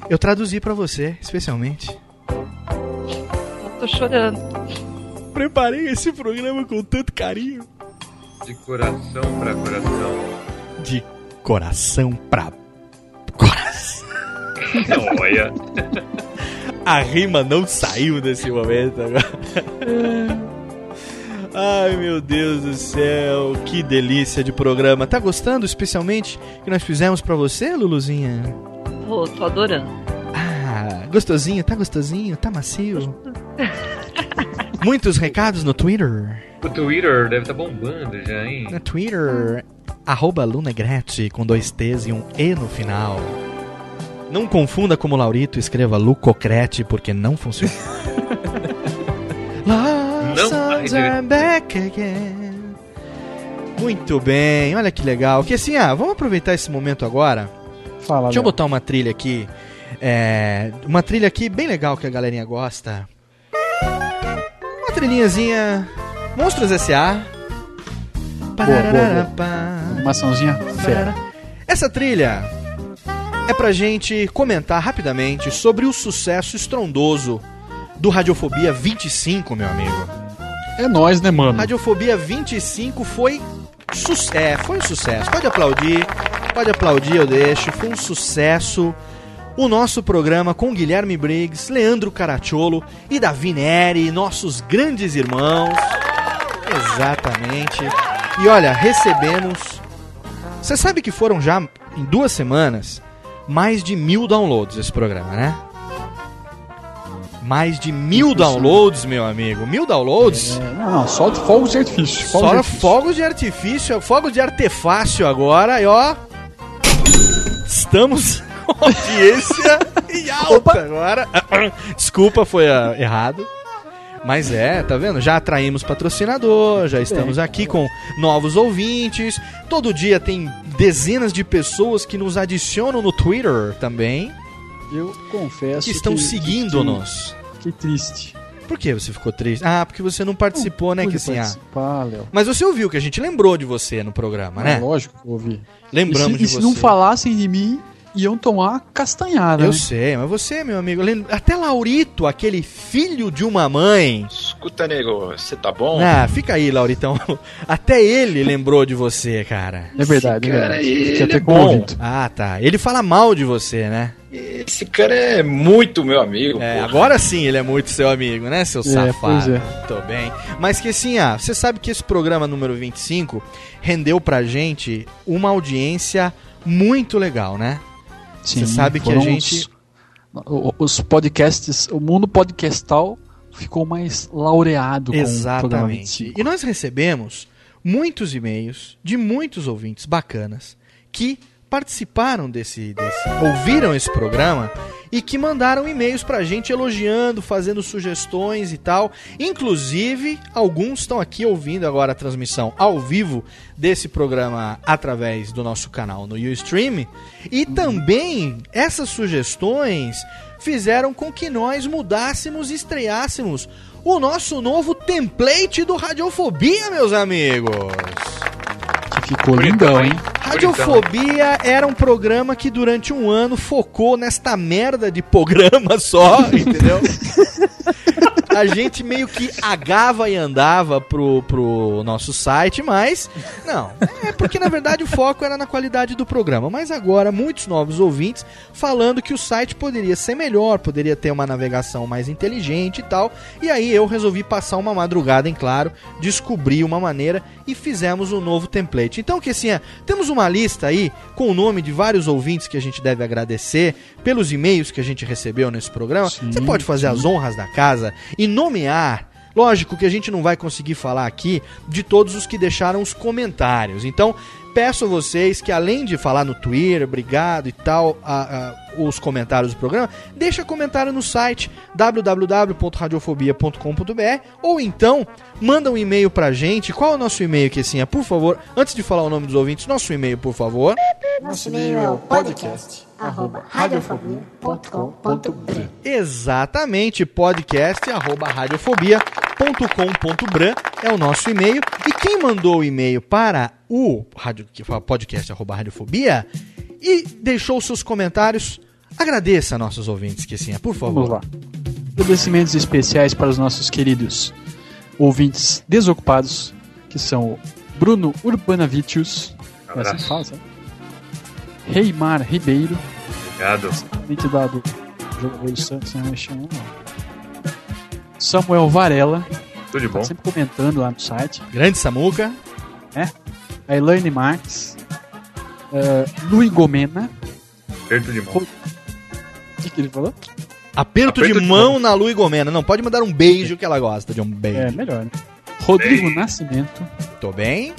Eu traduzi pra você, especialmente. Eu tô chorando. Preparei esse programa com tanto carinho. De coração pra coração. De coração pra coração. Olha. A rima não saiu nesse momento agora. Ai meu Deus do céu, que delícia de programa. Tá gostando especialmente que nós fizemos pra você, Luluzinha? Tô, tô adorando. Ah, gostosinho, tá gostosinho, tá macio. Muitos recados no Twitter. O Twitter deve estar bombando já, hein? No Twitter, arroba Lunegrete com dois T's e um E no final. Não confunda como Laurito, escreva Lucocrete, porque não funciona. Lost Não, back again. Muito bem, olha que legal. Que assim, ah, vamos aproveitar esse momento agora. Fala, Deixa eu botar uma trilha aqui. É, uma trilha aqui bem legal que a galerinha gosta. Trilhinhazinha. Monstros S.A. Boa, boa, boa. Animaçãozinha fera. Essa trilha é pra gente comentar rapidamente sobre o sucesso estrondoso do Radiofobia 25, meu amigo. É nóis, né, mano? Radiofobia 25 foi, su é, foi um sucesso. Pode aplaudir, pode aplaudir, eu deixo. Foi um sucesso. O nosso programa com Guilherme Briggs, Leandro Caracciolo e Davi Neri, nossos grandes irmãos. Exatamente. E olha, recebemos. Você sabe que foram já em duas semanas mais de mil downloads esse programa, né? Mais de mil downloads, meu amigo. Mil downloads? É, não, não, só de fogos de artifício. fogos de Só artifício. fogos de artifício, fogos de artefácio agora, e ó. Estamos audiência em alta agora. Desculpa, foi ah, errado. Mas é, tá vendo? Já atraímos patrocinador, já estamos aqui com novos ouvintes. Todo dia tem dezenas de pessoas que nos adicionam no Twitter também. Eu confesso Que estão seguindo-nos. Que, que triste. Por que você ficou triste? Ah, porque você não participou, né, Pude que assim, ah. Léo. Mas você ouviu que a gente lembrou de você no programa, né? É lógico que eu ouvi. Lembramos e se, de e se você. não falassem de mim, iam tomar castanhada. Eu né? sei, mas você, meu amigo, até Laurito, aquele filho de uma mãe. Escuta, nego, você tá bom? Ah, fica aí, Lauritão. Até ele lembrou de você, cara. É verdade, é cara Tinha ele até é bom. Ah, tá. Ele fala mal de você, né? Esse cara é muito meu amigo. É, porra. agora sim ele é muito seu amigo, né, seu É, safado? é. Tô bem. Mas que assim, ah, você sabe que esse programa número 25 rendeu pra gente uma audiência muito legal, né? Sim, Você sabe que a gente. Os, os podcasts, o mundo podcastal ficou mais laureado Exatamente. 25. E nós recebemos muitos e-mails de muitos ouvintes bacanas que participaram desse, desse ouviram esse programa e que mandaram e-mails pra gente elogiando, fazendo sugestões e tal. Inclusive, alguns estão aqui ouvindo agora a transmissão ao vivo desse programa através do nosso canal no Ustream. E também essas sugestões fizeram com que nós mudássemos e estreássemos o nosso novo template do Radiofobia, meus amigos. Ficou lindão, hein? Radiofobia era um programa que durante um ano focou nesta merda de programa só, entendeu? A gente meio que agava e andava pro, pro nosso site, mas não, é porque na verdade o foco era na qualidade do programa. Mas agora muitos novos ouvintes falando que o site poderia ser melhor, poderia ter uma navegação mais inteligente e tal. E aí eu resolvi passar uma madrugada, em claro, descobrir uma maneira e fizemos um novo template. Então, que assim, é, temos uma lista aí com o nome de vários ouvintes que a gente deve agradecer pelos e-mails que a gente recebeu nesse programa. Você pode fazer as honras da casa e nomear. Lógico que a gente não vai conseguir falar aqui de todos os que deixaram os comentários. Então, peço a vocês que além de falar no Twitter, obrigado e tal, a- a- os comentários do programa, deixa comentário no site www.radiofobia.com.br ou então manda um e-mail pra gente. Qual é o nosso e-mail que é, por favor, antes de falar o nome dos ouvintes, nosso e-mail, por favor. Nosso e-mail é o podcast arroba radiofobia.com.br Exatamente, podcast arroba radiofobia.com.br é o nosso e-mail. E quem mandou o e-mail para o radio, que fala podcast arroba radiofobia e deixou seus comentários, Agradeça a nossos ouvintes, que sim, por favor. Vamos lá. Agradecimentos especiais para os nossos queridos ouvintes desocupados, que são Bruno Urbanavicius, é assim que fala, sabe? Reimar Ribeiro, Obrigado. entidade do Santos, né? Mexeu, não. Samuel Varela, Tudo de tá bom. sempre comentando lá no site. Grande Samuca. É. A Elaine Marques, uh, Lui Gomena, Perto de mão. o que, que ele falou? Aperto, Aperto de, de mão na Lu e Gomena. Não, pode mandar um beijo que ela gosta de um beijo. É, melhor, né? Rodrigo Nascimento, Tô bem?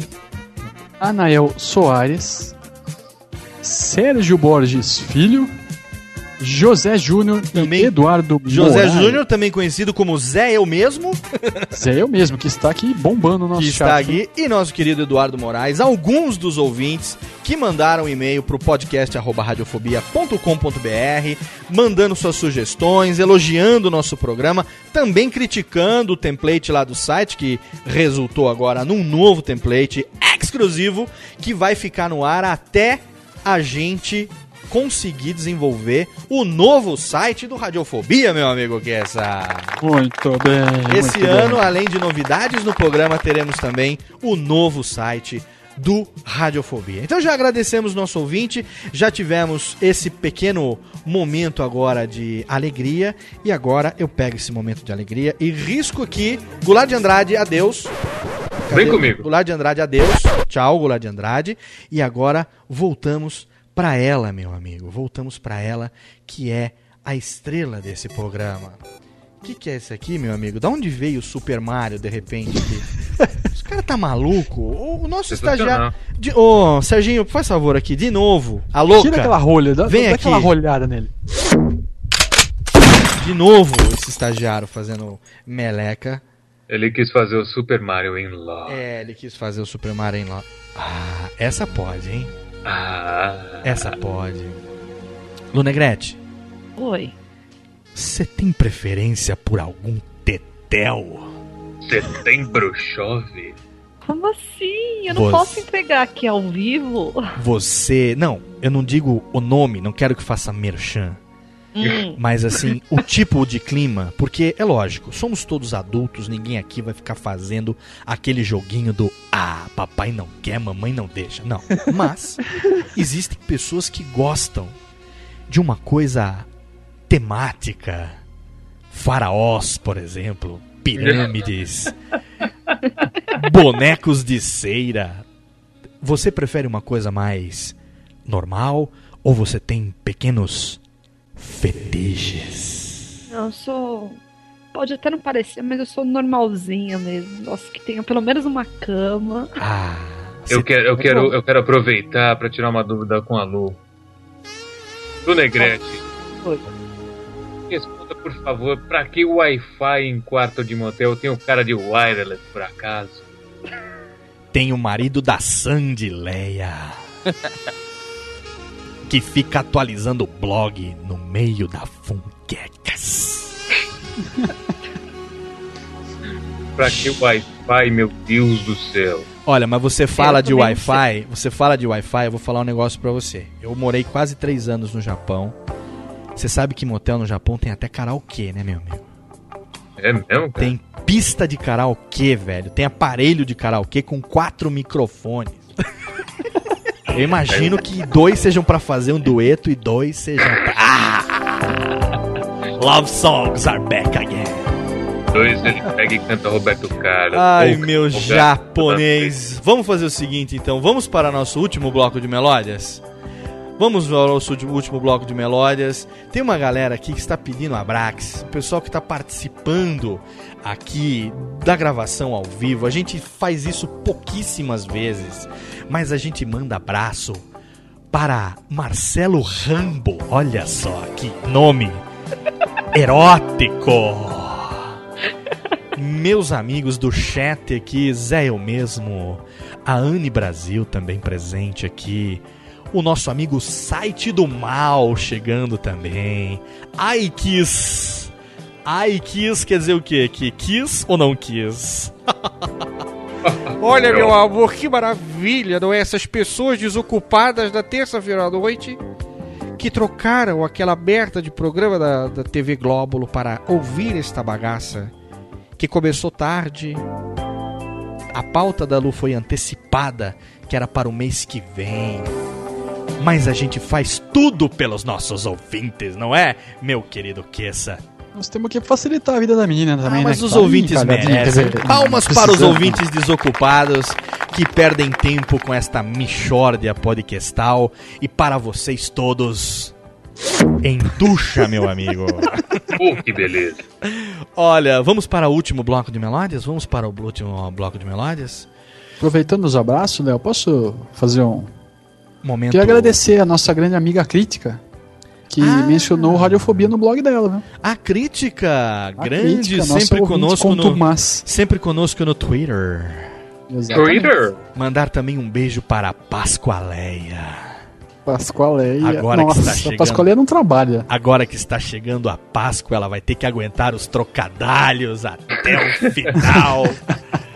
Anael Soares, Sérgio Borges Filho, José Júnior e Eduardo José. Júnior, também conhecido como Zé Eu Mesmo, Zé eu mesmo, que está aqui bombando o nosso que chat. está aqui, e nosso querido Eduardo Moraes, alguns dos ouvintes que mandaram e-mail pro podcast arroba radiofobia.com.br, mandando suas sugestões, elogiando o nosso programa, também criticando o template lá do site, que resultou agora num novo template exclusivo, que vai ficar no ar até a gente conseguir desenvolver o novo site do Radiofobia, meu amigo Kessa. Muito bem. Esse muito ano, bem. além de novidades no programa, teremos também o novo site do Radiofobia. Então já agradecemos nosso ouvinte, já tivemos esse pequeno momento agora de alegria e agora eu pego esse momento de alegria e risco aqui, Goulart de Andrade, adeus. Vem comigo. Goulart de Andrade, adeus. Tchau, Goulart de Andrade. E agora voltamos pra ela, meu amigo. Voltamos pra ela, que é a estrela desse programa. O que, que é esse aqui, meu amigo? Da onde veio o Super Mario, de repente? Aqui? Esse cara tá maluco? O, o nosso Sensacional. estagiário... De... Ô, Serginho, faz favor aqui, de novo. A louca. Tira aquela rolha, dá, Vem dá aqui. aquela rolhada nele. De novo, esse estagiário fazendo meleca. Ele quis fazer o Super Mario em Law. É, ele quis fazer o Super Mario em lá. Ah, essa pode, hein? Ah. Essa pode. Lunegrete, Oi. você tem preferência por algum tetel? Setembro chove. Como assim? Eu não Você- posso entregar aqui ao vivo? Você. Não, eu não digo o nome, não quero que faça merchan. Hum. Mas assim, o tipo de clima, porque é lógico, somos todos adultos, ninguém aqui vai ficar fazendo aquele joguinho do ah, papai não quer, mamãe não deixa. Não. Mas existem pessoas que gostam de uma coisa temática. Faraós, por exemplo, pirâmides, bonecos de cera. Você prefere uma coisa mais normal ou você tem pequenos fetiches? Eu sou. Pode até não parecer, mas eu sou normalzinha mesmo. Gosto que tenha pelo menos uma cama. Ah. Eu quero, eu quero, eu quero aproveitar para tirar uma dúvida com a Lu. Lu Negrete. Oi. Responda, por favor, pra que Wi-Fi em quarto de motel tem o cara de wireless, por acaso? Tem o marido da Sandy Leia. que fica atualizando o blog no meio da funquecas. Pra que Wi-Fi, meu Deus do céu? Olha, mas você fala Eu de Wi-Fi, você fala de Wi-Fi, eu vou falar um negócio pra você. Eu morei quase três anos no Japão. Você sabe que motel no Japão tem até karaokê, né, meu amigo? É mesmo, cara? Tem pista de karaokê, velho. Tem aparelho de karaokê com quatro microfones. Eu imagino que dois sejam pra fazer um dueto e dois sejam pra... Ah! Love songs are back again. Dois ele pega e canta Roberto Carlos. Ai, Ou meu Roberto japonês. Vamos fazer o seguinte, então. Vamos para nosso último bloco de melódias? Vamos ao nosso último- bloco de melódias. Tem uma galera aqui que está pedindo Abrax. O pessoal que está participando aqui da gravação ao vivo. A gente faz isso pouquíssimas vezes. Mas a gente manda abraço para Marcelo Rambo. Olha só que nome erótico. Meus amigos do chat aqui, Zé eu mesmo, a Anne Brasil também presente aqui, o nosso amigo Site do Mal chegando também, Ai Kiss, Ai Kiss quer dizer o quê? Que quis ou não quis? Olha, meu amor, que maravilha, não é? Essas pessoas desocupadas da terça-feira à noite que trocaram aquela aberta de programa da, da TV Glóbulo para ouvir esta bagaça que começou tarde. A pauta da Lu foi antecipada, que era para o mês que vem. Mas a gente faz tudo pelos nossos ouvintes, não é, meu querido Queça? Nós temos que facilitar a vida da menina também, Ah, mas né? os Tá aí, ouvintes cagadinha, merecem. Palmas para os ouvintes desocupados que perdem tempo com esta michórdia podcastal. E para vocês todos, entuxa, meu amigo. Pô, que beleza. Olha, vamos para o último bloco de melódias? Vamos para o último bloco de melódias? Aproveitando os abraços, Léo, posso fazer um. Momento. Queria agradecer a nossa grande amiga crítica, que Ah. mencionou Radiofobia no blog dela, viu? A crítica, grande, crítica, sempre conosco no, sempre conosco no Twitter. Exatamente. Twitter? Mandar também um beijo para a Pascoaleia. Pascoaleia. Agora que Nossa, está chegando. a Pascoaleia não trabalha. Agora que está chegando a Páscoa, ela vai ter que aguentar os trocadalhos até o final.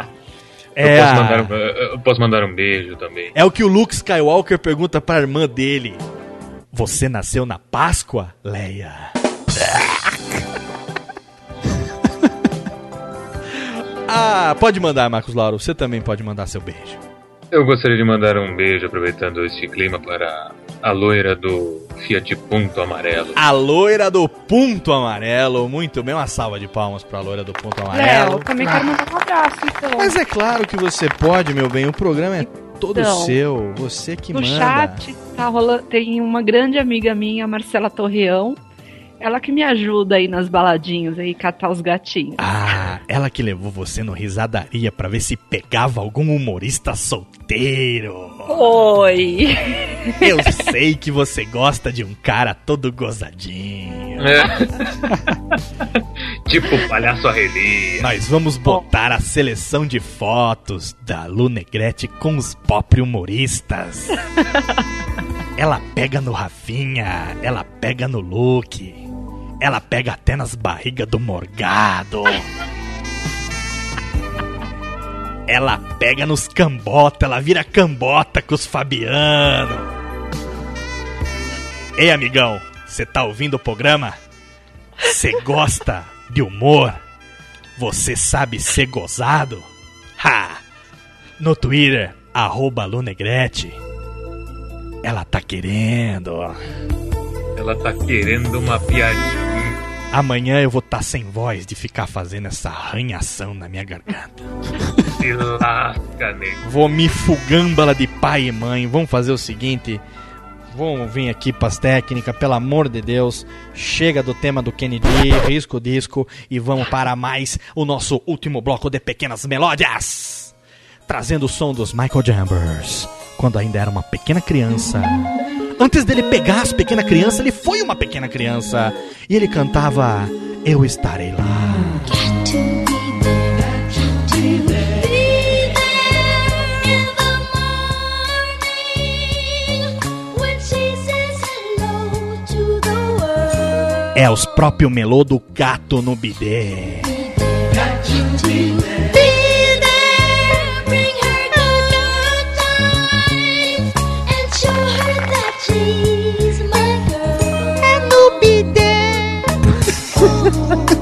É, eu, posso a- mandar, um- eu posso mandar um beijo também. é o que o Luke Skywalker pergunta pra irmã dele. Você nasceu na Páscoa, Leia? ah, pode mandar, Marcos Lauro. Você também pode mandar seu beijo. Eu gostaria de mandar um beijo, aproveitando este clima, para a loira do Fiat Punto Amarelo. A loira do ponto amarelo. Muito bem, uma salva de palmas pra loira do ponto amarelo. Léo, também quero mandar um abraço, então. Mas é claro que você pode, meu bem. O programa é todo Então, seu. Você que no manda. chat tá rolando, tem uma grande amiga minha, Marcela Torreão. Ela que me ajuda aí nas baladinhas aí, catar os gatinhos. Ah, ela que levou você no risadaria pra ver se pegava algum humorista solteiro. Oi! Eu sei que você gosta de um cara todo gozadinho. É. tipo palhaço Arrelia. Nós vamos botar a seleção de fotos da Lu Negrete com os pop humoristas. Ela pega no Rafinha, ela pega no Luke, ela pega até nas barrigas do Morgado. Ela pega nos cambota, ela vira cambota com os Fabiano. Ei, amigão, você tá ouvindo o programa? Você gosta de humor? Você sabe ser gozado? Ha! No Twitter, arroba Lunegrete. Ela tá querendo. Ela tá querendo uma piadinha. Amanhã eu vou estar sem voz de ficar fazendo essa arranhação na minha garganta. Se lasca, nego. Vou me fugâmbala de pai e mãe. Vamos fazer o seguinte. Vamos vir aqui pras técnicas, pelo amor de Deus. Chega do tema do Kennedy, risco o disco e vamos para mais o nosso último bloco de pequenas melódias. Trazendo o som dos Michael Jambers, quando ainda era uma pequena criança. Antes dele pegar as pequena criança, ele foi uma pequena criança. E ele cantava Eu estarei lá. É os próprios melô do gato no bidê. Música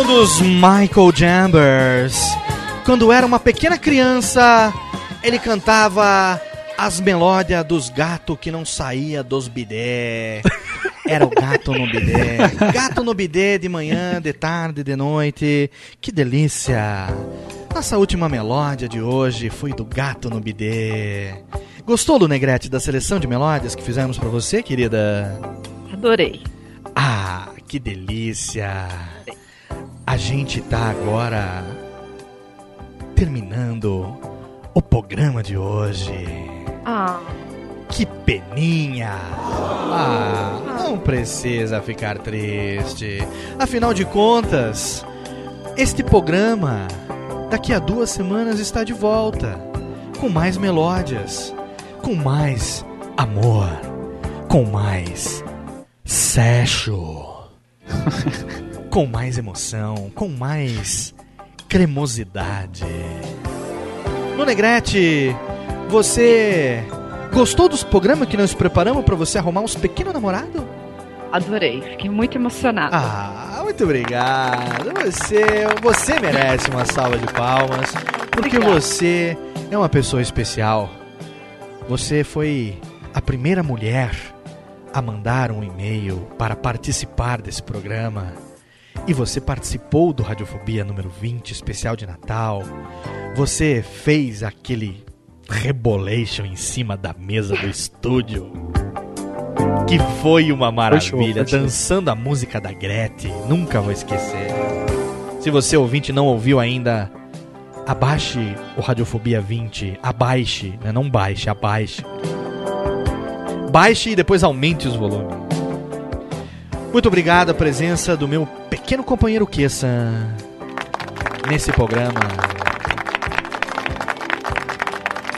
som dos Michael Jambers. Quando era uma pequena criança, ele cantava as melódias dos gatos que não saía dos bidé. Era o gato no bidé. Gato no bidé de manhã, de tarde, de noite. Que delícia! Nossa última melódia de hoje foi do gato no bidé. Gostou, Lu Negrete, da seleção de melódias que fizemos pra você, querida? Adorei. Ah, que delícia! A gente tá agora terminando o programa de hoje. Ah, Que peninha! Ah, não precisa ficar triste. Afinal de contas, este programa daqui a duas semanas está de volta. Com mais melódias, com mais amor, com mais sexo, com mais emoção, com mais cremosidade. No Negrete, você gostou dos programas que nós preparamos para você arrumar uns pequenos namorados? adorei. Fiquei muito emocionada. Ah, muito obrigado. Você, você merece uma salva de palmas, porque você é uma pessoa especial. Você foi a primeira mulher a mandar um e-mail para participar desse programa. E você participou do Radiofobia número 20, especial de Natal. Você fez aquele rebolation em cima da mesa do estúdio. Que foi uma maravilha, foi show. dançando a música da Gretchen, nunca vou esquecer. Se você ouvinte não ouviu ainda, abaixe o Radiofobia 20, abaixe, né? não baixe, abaixe. Baixe e depois aumente os volumes. Muito obrigado a presença do meu pequeno companheiro Kessa nesse programa.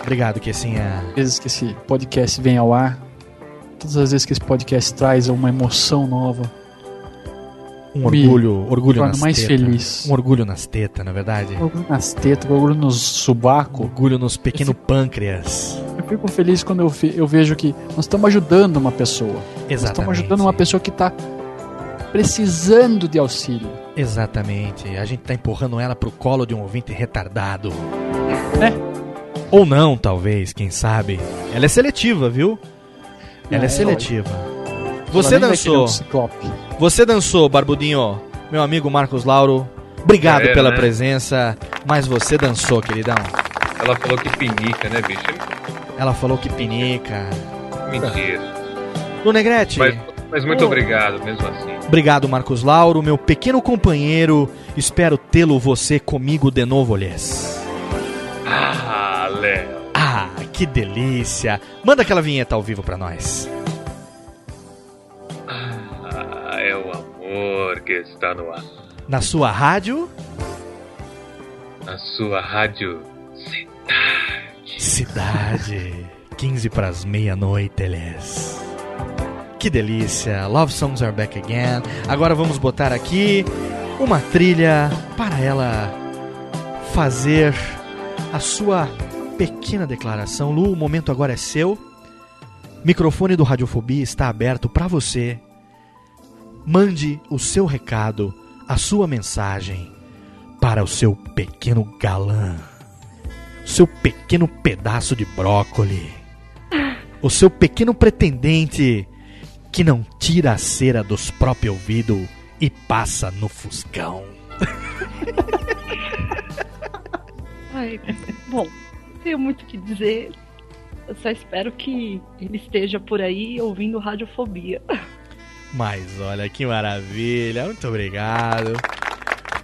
Obrigado, Kessinha. Às vezes que esse podcast vem ao ar, todas as vezes que esse podcast traz uma emoção nova, Um orgulho, orgulho nas mais tetas. feliz. Um orgulho nas tetas, na verdade. orgulho nas tetas, orgulho nos subaco. Orgulho nos pequenos pâncreas. Eu fico feliz quando eu, eu vejo que nós estamos ajudando uma pessoa. Nós estamos Exatamente. ajudando uma pessoa que está precisando de auxílio. Exatamente. A gente tá empurrando ela pro colo de um ouvinte retardado. Né? Ou não, talvez, quem sabe. Ela é seletiva, viu? Ela é, É, seletiva. Você dançou. um. Você dançou, Barbudinho. Meu amigo Marcos Lauro. Obrigado era, pela né? presença. Mas você dançou, queridão. Ela falou que pinica, né, bicho? Ela falou que pinica. Mentira. Lu Negrete. Mas, mas muito Oh. obrigado, mesmo assim. Obrigado, Marcos Lauro, meu pequeno companheiro. Espero tê-lo você comigo de novo, lhes. Ah, Léo. Ah, que delícia! Manda aquela vinheta ao vivo pra nós. Ah, é o amor que está no ar. Na sua rádio, Na sua rádio. Cidade. 15 pras meia-noite, lhes. Que delícia! Love Songs Are Back Again. Agora vamos botar aqui uma trilha para ela fazer a sua pequena declaração. Lu, o momento agora é seu. Microfone do Radiofobia está aberto para você. Mande o seu recado, a sua mensagem para o seu pequeno galã, seu pequeno pedaço de brócoli, o seu pequeno pretendente que não tira a cera dos próprios ouvidos e passa no fuscão. Ai, bom, não tenho muito o que dizer. Eu só espero que ele esteja por aí ouvindo radiofobia. Mas olha que maravilha, muito obrigado.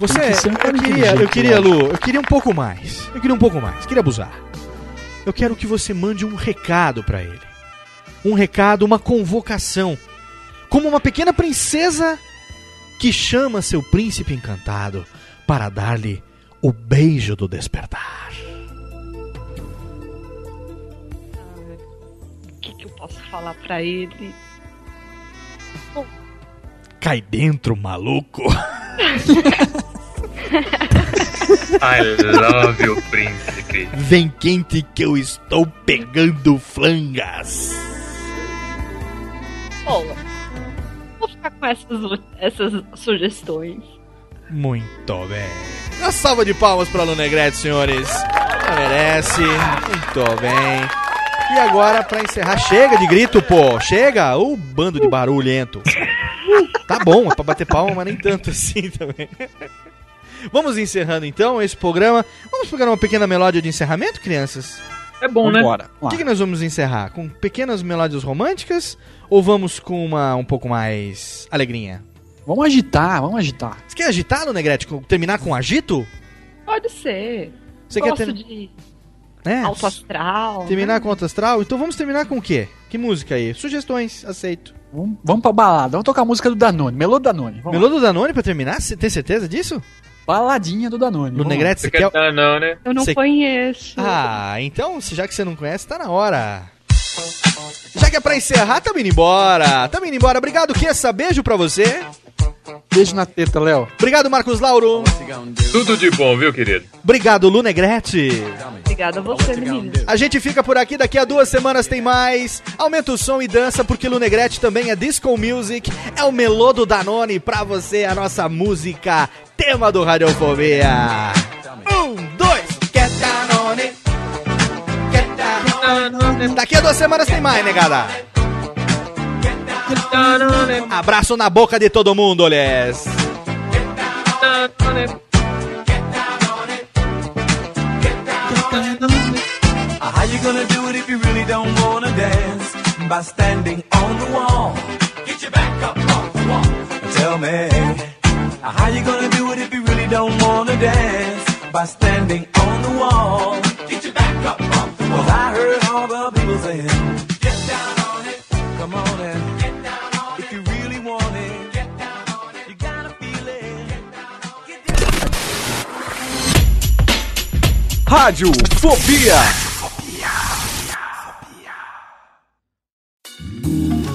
Você, um eu queria, eu queria. Lu, eu queria um pouco mais. Eu queria um pouco mais, queria abusar. eu quero que você mande um recado pra ele. Um recado, uma convocação. Como uma pequena princesa que chama seu príncipe encantado para dar-lhe o beijo do despertar. O que, que eu posso falar pra ele? Cai dentro, maluco. I love you, príncipe. Vem quente que eu estou pegando flangas. Bom, vou ficar com essas, essas sugestões. Muito bem. Uma salva de palmas para a Lunegrete, senhores. Ela merece. Muito bem. E agora, para encerrar, chega de grito, pô. Chega. O bando de barulhento. Tá bom, é pra bater palma, mas nem tanto assim também. Vamos encerrando então esse programa. Vamos pegar uma pequena melódia de encerramento, crianças? É bom, né? O que, que nós vamos encerrar? Com pequenas melódias românticas? Ou vamos com uma um pouco mais alegrinha? Vamos agitar, vamos agitar. Você quer agitar, no Negrete? Com- Terminar com agito? Pode ser. Você quer Gosto ter- de É? alto astral. Terminar né? com outro astral? Então vamos terminar com o quê? Que música aí? Sugestões, aceito. Vamos, vamos pra balada, vamos tocar a música do Danone, Melô do Danone. Melô do Danone pra terminar? Você tem certeza disso? Baladinha do Danone. No lá. Negrete, você Você quer... Não, né? Eu não Você- conheço. Ah, então, se- já que você não conhece, tá na hora. Já que é pra encerrar, tamo indo embora. Tamo indo embora. Obrigado, Kessa. Beijo pra você. Beijo na teta, Léo. Obrigado, Marcos Lauro. Tudo de bom, viu, querido? Obrigado, Lu Negrete. Obrigada a você, meninas. A gente fica por aqui, daqui a duas semanas tem mais. Aumenta o som e dança, porque Lu Negrete também é disco music. É o melô do Danone pra você, a nossa música, tema do Radiofobia. Um, dois, get Danone. Get Danone. Daqui a duas semanas tem mais, negada. Abraço na boca de todo mundo, olhas. How you gonna do it if you really don't wanna dance? By standing on the wall. Get your back up off the wall. Tell me, Uh, how you gonna do it if you really don't wanna dance? By standing on the wall. Get your back up off the wall. 'Cause I heard all the people saying, get down on it. Come on and get down on it. If you really want it, get down on it. You gotta feel it. Get down on it. Rádio Fobia.